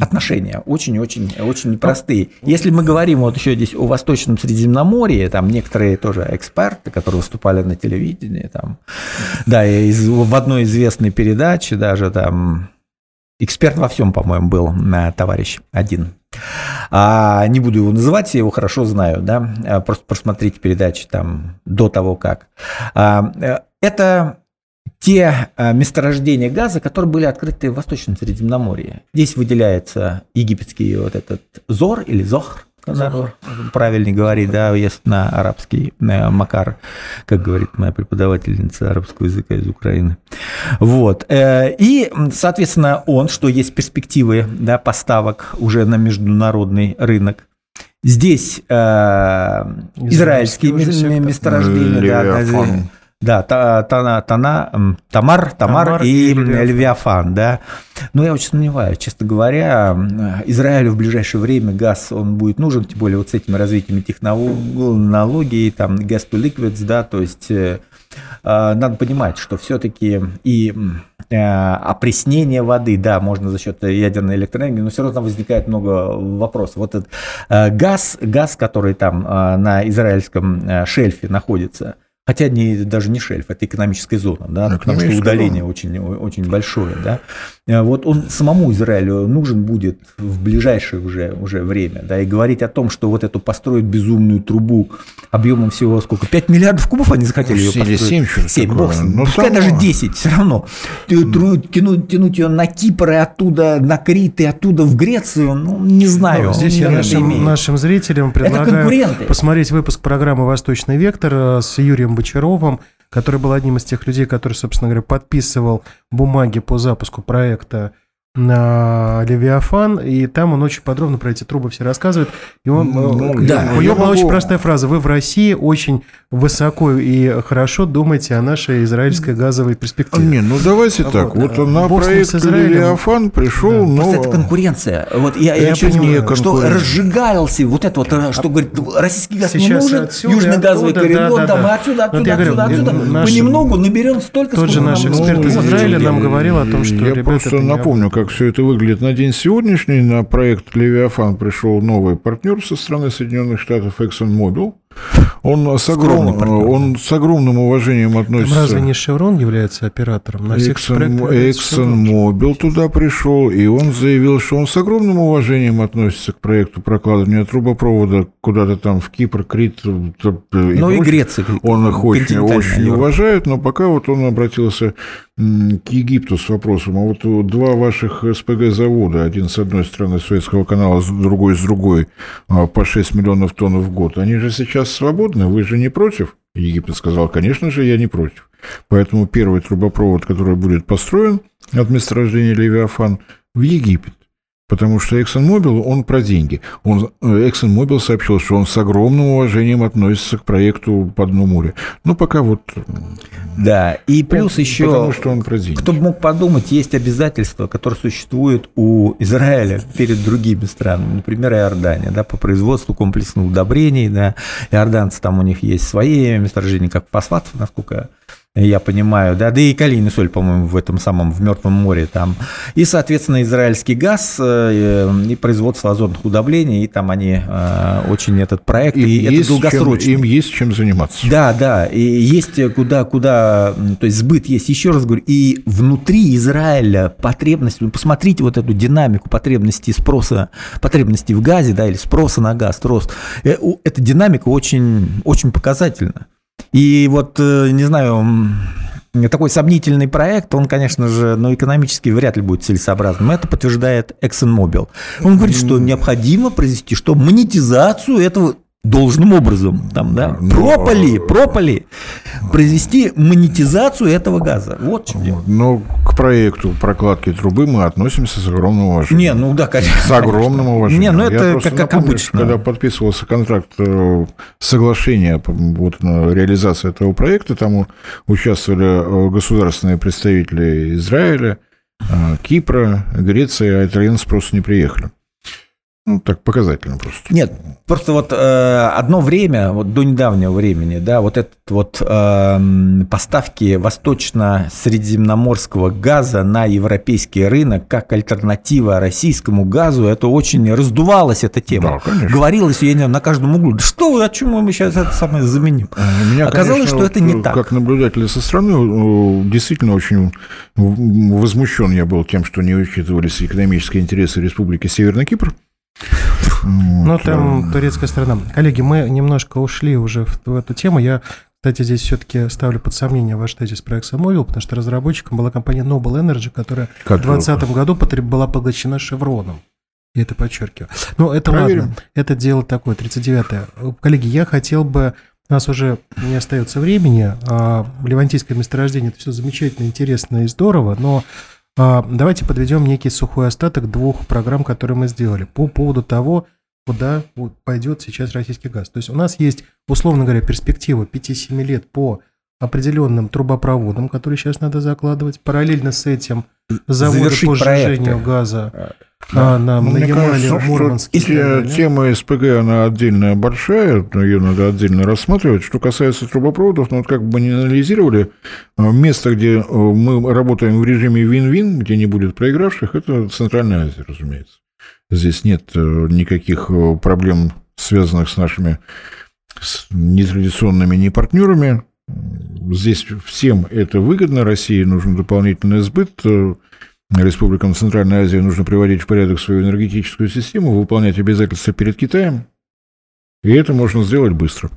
отношения очень-очень очень непростые. Если мы говорим вот еще здесь о Восточном Средиземноморье, там некоторые тоже эксперты, которые выступали на телевидении, там, да, из, в одной известной передаче даже там Эксперт во всем, по-моему, был товарищ один. А, не буду его называть, я его хорошо знаю, да, а, просто просмотрите передачи там до того, как. А, э, это те а, месторождения газа, которые были открыты в Восточном Средиземноморье. Здесь выделяется египетский вот этот Зор или Зохр, Захар. правильнее говорить, да, если на арабский на Макар, как говорит моя преподавательница арабского языка из Украины. Вот. Э, и, соответственно, он, что есть перспективы да, поставок уже на международный рынок, Здесь э, израильские месторождения, да, да, та, та, Тана, Тамар, Тамар, Тамар и, и Левиафан. Левиафан, да. Но я очень сомневаюсь, честно говоря, Израилю в ближайшее время газ он будет нужен, тем более вот с этими развитиями технологий, там gas to liquids, да, то есть э, а, надо понимать, что все-таки и э, опреснение воды, да, можно за счет ядерной электроэнергии, но все равно там возникает много вопросов. Вот этот э, газ, газ, который там на израильском шельфе находится, Хотя не, даже не шельф, это экономическая зона, да, потому что удаление очень, очень большое. Да. Э, вот он самому Израилю нужен будет в ближайшее уже, уже время. Да, и говорить о том, что вот эту построить безумную трубу объемом всего сколько? 5 миллиардов кубов они захотели ну, ее построить? 7, 7 бог, ну, пускай само... даже 10, все равно. Тянуть, тянуть ее на Кипр и оттуда на Крит и оттуда в Грецию, ну, не знаю. Ну, здесь я нашим, нашим зрителям предлагаю посмотреть выпуск программы «Восточный вектор» э, с Юрием Юрием Бочаровым, который был одним из тех людей, который, собственно говоря, подписывал бумаги по запуску проекта на Левиафан, и там он очень подробно про эти трубы все рассказывает. И он, ну, э, да, у него была могу... очень простая фраза. Вы в России очень высоко и хорошо думаете о нашей израильской газовой перспективе. Не, ну давайте вот. так. Вот на Бог проект Левиафан пришел, да. но... это конкуренция. Вот я, я, я понимаю, конкуренция. что разжигался вот это вот, э, что говорит, российский газ Сейчас не нужен, отсюда, южный газовый оттуда, коридор, да, да, там, да. отсюда, отсюда, вот отсюда, говорю, отсюда. Наш, понемногу наберем столько, Тот же наш эксперт из Израиля нам говорил о том, что... Я просто напомню, как как все это выглядит на день сегодняшний. На проект «Левиафан» пришел новый партнер со стороны Соединенных Штатов ExxonMobil. Он с, огром... он с огромным уважением относится... Там разве не Chevron является оператором? На всех Exxon, ExxonMobil туда пришел, и он заявил, что он с огромным уважением относится к проекту прокладывания трубопровода куда-то там в Кипр, Крит. И ну и Греция. Он их очень, очень уважает, но пока вот он обратился к Египту с вопросом, а вот два ваших СПГ-завода, один с одной стороны Советского канала, другой с другой, а, по 6 миллионов тонн в год, они же сейчас свободны, вы же не против? Египет сказал, конечно же, я не против. Поэтому первый трубопровод, который будет построен от месторождения Левиафан в Египет. Потому что ExxonMobil, он про деньги. Он, э, ExxonMobil сообщил, что он с огромным уважением относится к проекту по дну моря. Ну, пока вот... Да, и плюс он, еще... Потому что он про деньги. Кто бы мог подумать, есть обязательства, которые существуют у Израиля перед другими странами. Например, Иордания, да, по производству комплексных удобрений. Да. Иорданцы, там у них есть свои месторождения, как фосфат, насколько я понимаю, да, да и калийный соль, по-моему, в этом самом, в Мертвом море там. И, соответственно, израильский газ э, и производство озонных удобрений, и там они э, очень этот проект, им и это долгосрочный. Чем, им есть чем заниматься. Да, да, и есть куда, куда, то есть сбыт есть, еще раз говорю, и внутри Израиля потребность, посмотрите вот эту динамику потребностей спроса, потребностей в газе, да, или спроса на газ, рост, э, эта динамика очень, очень показательна. И вот, э, не знаю, такой сомнительный проект, он, конечно же, ну, экономически вряд ли будет целесообразным. Это подтверждает ExxonMobil. Он говорит, что необходимо произвести что монетизацию этого должным образом, там, да, Ну, пропали, а- пропали, произвести монетизацию этого газа. Вот чем дело. Но к проекту прокладки трубы мы относимся с огромным уважением. Не, ну да, конечно. С огромным уважением. Не, ну это как, как напомню, обычно. Когда подписывался контракт э, соглашения по- вот, на реализацию этого проекта, там участвовали э, государственные представители Израиля, э, Кипра, Греции, а итальянцы просто не приехали. Ну, так показательно просто. Нет, просто вот э, одно время, вот до недавнего времени, да, вот этот вот эм, поставки восточно-средиземноморского газа на европейский рынок как альтернатива российскому газу, это очень раздувалась эта тема. Да, конечно. Говорилось, я не на каждом углу, да что вы, о чем мы сейчас это самое заменим? У Меня, Оказалось, конечно, что это не вот, так. Как наблюдателя со стороны, э, действительно очень возмущен я был тем, что не учитывались экономические интересы Республики Северный Кипр. Ну, Вот, там турецкая сторона. Коллеги, мы немножко ушли уже в, в эту тему. Я, кстати, здесь все-таки ставлю под сомнение ваш тезис про ExxonMobil, потому что разработчиком была компания Noble Energy, которая в Которая- 2020 году потреб- была поглощена Шевроном. Я это подчеркиваю. Ну, это Проверим. ладно. Это дело такое, 39-е. Коллеги, я хотел бы... У нас уже не остается времени. а, Левантийское месторождение – это все замечательно, интересно и здорово, но давайте подведем некий сухой остаток двух программ, которые мы сделали по поводу того, куда пойдет сейчас российский газ. То есть у нас есть, условно говоря, перспектива 5-7 лет по определенным трубопроводам, которые сейчас надо закладывать. Параллельно с этим заводы Завершить по проекты. сжижению газа Да. а, на, Ну, на Ямале, кажется, что Мурманске. те-. Тема СПГ, она отдельная большая, но ее надо отдельно рассматривать. Что касается трубопроводов, ну, вот как бы не анализировали, э, место, где э, мы работаем в режиме вин-вин, где не будет проигравших, это Центральная Азия, разумеется. Здесь нет э, никаких э, проблем, связанных с нашими с нетрадиционными не партнерами. Здесь всем это выгодно. России нужен дополнительный сбыт. Республикам Центральной Азии нужно приводить в порядок свою энергетическую систему, выполнять обязательства перед Китаем. И это можно сделать быстро.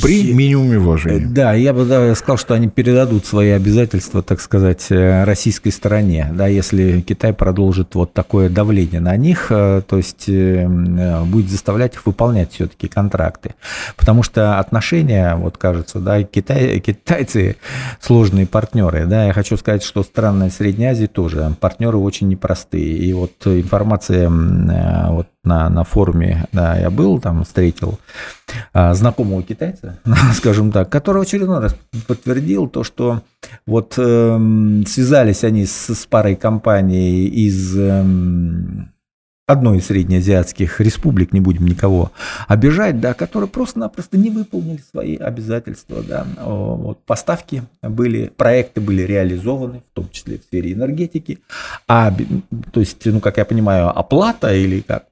При минимуме Э, вложений. Да, я бы да, сказал, что они передадут свои обязательства, так сказать, э, российской стороне, да, если Китай продолжит вот такое давление на них, э, то есть э, э, будет заставлять их выполнять все-таки контракты, потому что отношения, вот кажется, да, Китай, китайцы сложные партнеры, да, я хочу сказать, что страны Средней Азии тоже партнеры очень непростые, и вот информация э, вот на, на форуме, да, я был, там встретил а, знакомого китайца, скажем так, который очередной раз подтвердил то, что вот эм, связались они с, с парой компаний из эм, одной из среднеазиатских республик, не будем никого обижать, да, которые просто-напросто не выполнили свои обязательства, да, вот поставки были, проекты были реализованы, в том числе в сфере энергетики, а, то есть, ну, как я понимаю, оплата или как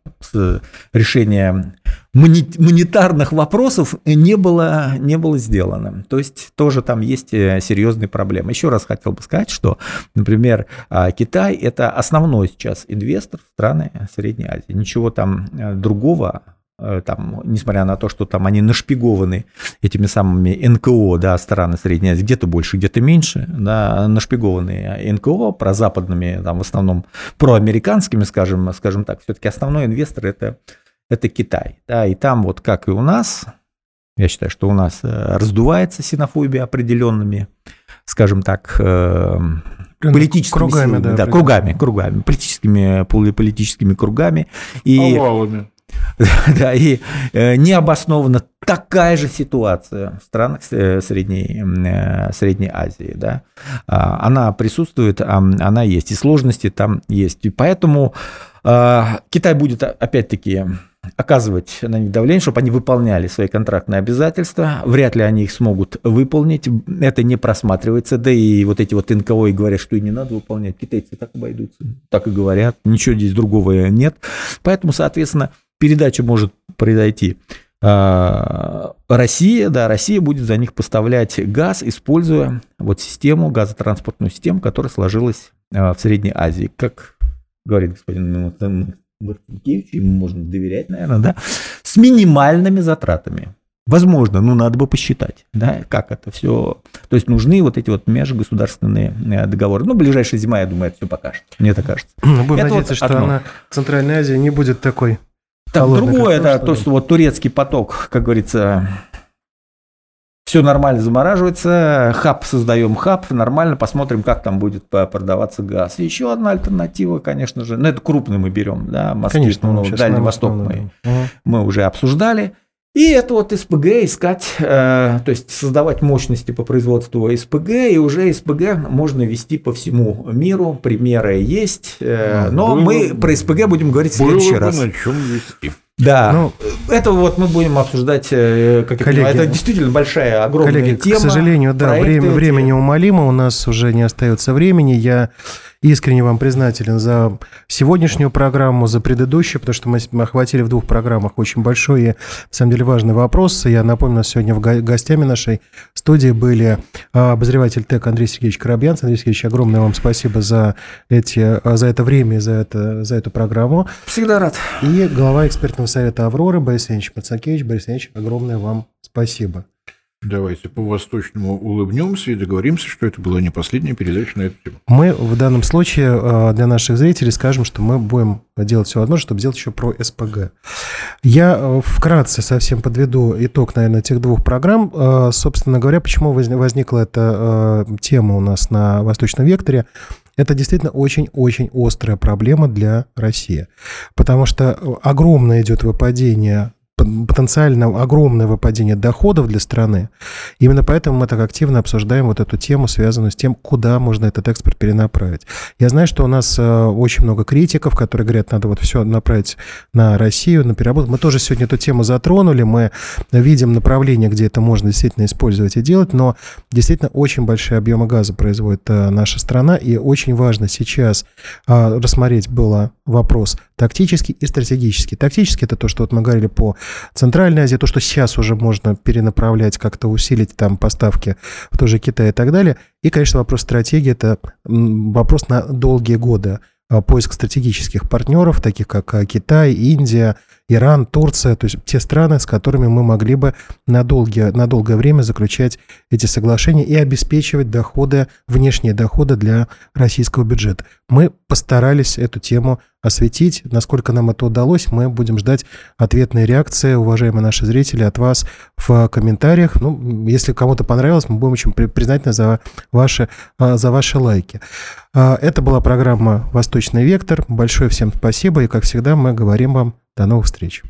решение монетарных вопросов не было, не было сделано. То есть тоже там есть э, серьезные проблемы. Еще раз хотел бы сказать, что, например, а, Китай – это основной сейчас инвестор в страны Средней Азии. Ничего там э, другого э, там, несмотря на то, что там они нашпигованы этими самыми НКО, да, страны Средней Азии, где-то больше, где-то меньше, да, нашпигованы НКО про западными, там, в основном проамериканскими, скажем, скажем так, все-таки основной инвестор это, это Китай, да, и там вот как и у нас, я считаю, что у нас э, раздувается синофобия определенными, скажем так, э, политическими кругами, силами, да, да, кругами, кругами, политическими, полуполитическими кругами. И, Овалами. да, и э, необоснованно такая же ситуация в странах Средней, Средней Азии. Да? А, Она присутствует, а, она есть, и сложности там есть. И поэтому а, Китай будет, опять-таки, оказывать на них давление, чтобы они выполняли свои контрактные обязательства. Вряд ли они их смогут выполнить. Это не просматривается. Да и вот эти вот НКО и говорят, что и не надо выполнять. Китайцы так обойдутся. Так и говорят. Ничего здесь другого нет. Поэтому, соответственно, передача может произойти. А, Россия, да, Россия будет за них поставлять газ, используя вот систему, газотранспортную систему, которая сложилась а, в Средней Азии. Как говорит господин Марцинкевич, ему можно доверять, наверное, да, с минимальными затратами. Возможно, ну надо бы посчитать, да, как это все. То есть нужны вот эти вот межгосударственные э, договоры. Ну, ближайшая зима, я думаю, это все покажет. Мне так кажется. Ну, Будем Это надеяться, вот что одно. она, Центральная Азия, не будет такой Там другое, да, то, что вот турецкий поток, как говорится, все нормально замораживается, хаб создаем хаб, нормально, посмотрим, как там будет продаваться газ. Еще одна альтернатива, конечно же, ну это крупный мы берем, да, Москву, конечно, ну, Дальний Восток мы, угу. мы уже обсуждали. И это вот СПГ искать, э, то есть создавать мощности по производству СПГ, и уже СПГ можно вести по всему миру, примеры есть, э, а, но было, мы про СПГ будем говорить в следующий раз. на чем вести. Да, ну, это вот мы будем обсуждать, э, как коллеги, я понимаю, это действительно большая, огромная коллеги, тема. К сожалению, да, время, время неумолимо, у нас уже не остается времени. Я искренне вам признателен за сегодняшнюю программу, за предыдущую, потому что мы охватили в двух программах очень большой и, на самом деле, важный вопрос. Я напомню, сегодня в гостями нашей студии были а, обозреватель ТЭК Андрей Сергеевич Коробьянц. Андрей Сергеевич, огромное вам спасибо за, эти, а, за это время и за, это, за эту программу. Всегда рад. И глава экспертного совета «Авроры» Борис Ильич Мацакевич. Борис Ильич, огромное вам спасибо. Давайте по-восточному улыбнемся и договоримся, что это была не последняя передача на эту тему. Мы в данном случае э, для наших зрителей скажем, что мы будем делать все возможное, чтобы сделать еще про СПГ. Я э, вкратце совсем подведу итог, наверное, этих двух программ. Э, собственно говоря, почему возникла эта тема у нас на Восточном векторе. Это действительно очень-очень острая проблема для России, потому что огромное идет выпадение потенциально огромное выпадение доходов для страны. Именно поэтому мы так активно обсуждаем вот эту тему, связанную с тем, куда можно этот экспорт перенаправить. Я знаю, что у нас э, очень много критиков, которые говорят, надо вот все направить на Россию, на переработку. Мы тоже сегодня эту тему затронули, мы видим направление, где это можно действительно использовать и делать, но действительно очень большие объемы газа производит э, наша страна, и очень важно сейчас э, рассмотреть было вопрос тактический и стратегический. Тактический – это то, что вот мы говорили по Центральной Азии, то, что сейчас уже можно перенаправлять, как-то усилить там поставки в тоже Китай и так далее. И, конечно, вопрос стратегии – это вопрос на долгие годы. А, поиск стратегических партнеров, таких как а, Китай, Индия, Иран, Турция, то есть те страны, с которыми мы могли бы на, долгие, на долгое время заключать эти соглашения и обеспечивать доходы, внешние доходы для российского бюджета. Мы постарались эту тему осветить. Насколько нам это удалось, мы будем ждать ответной реакции, уважаемые наши зрители, от вас в комментариях. Ну, если кому-то понравилось, мы будем очень признательны за ваши, а, за ваши лайки. А, это была программа «Восточный вектор». Большое всем спасибо, и, как всегда, мы говорим вам до новых встреч.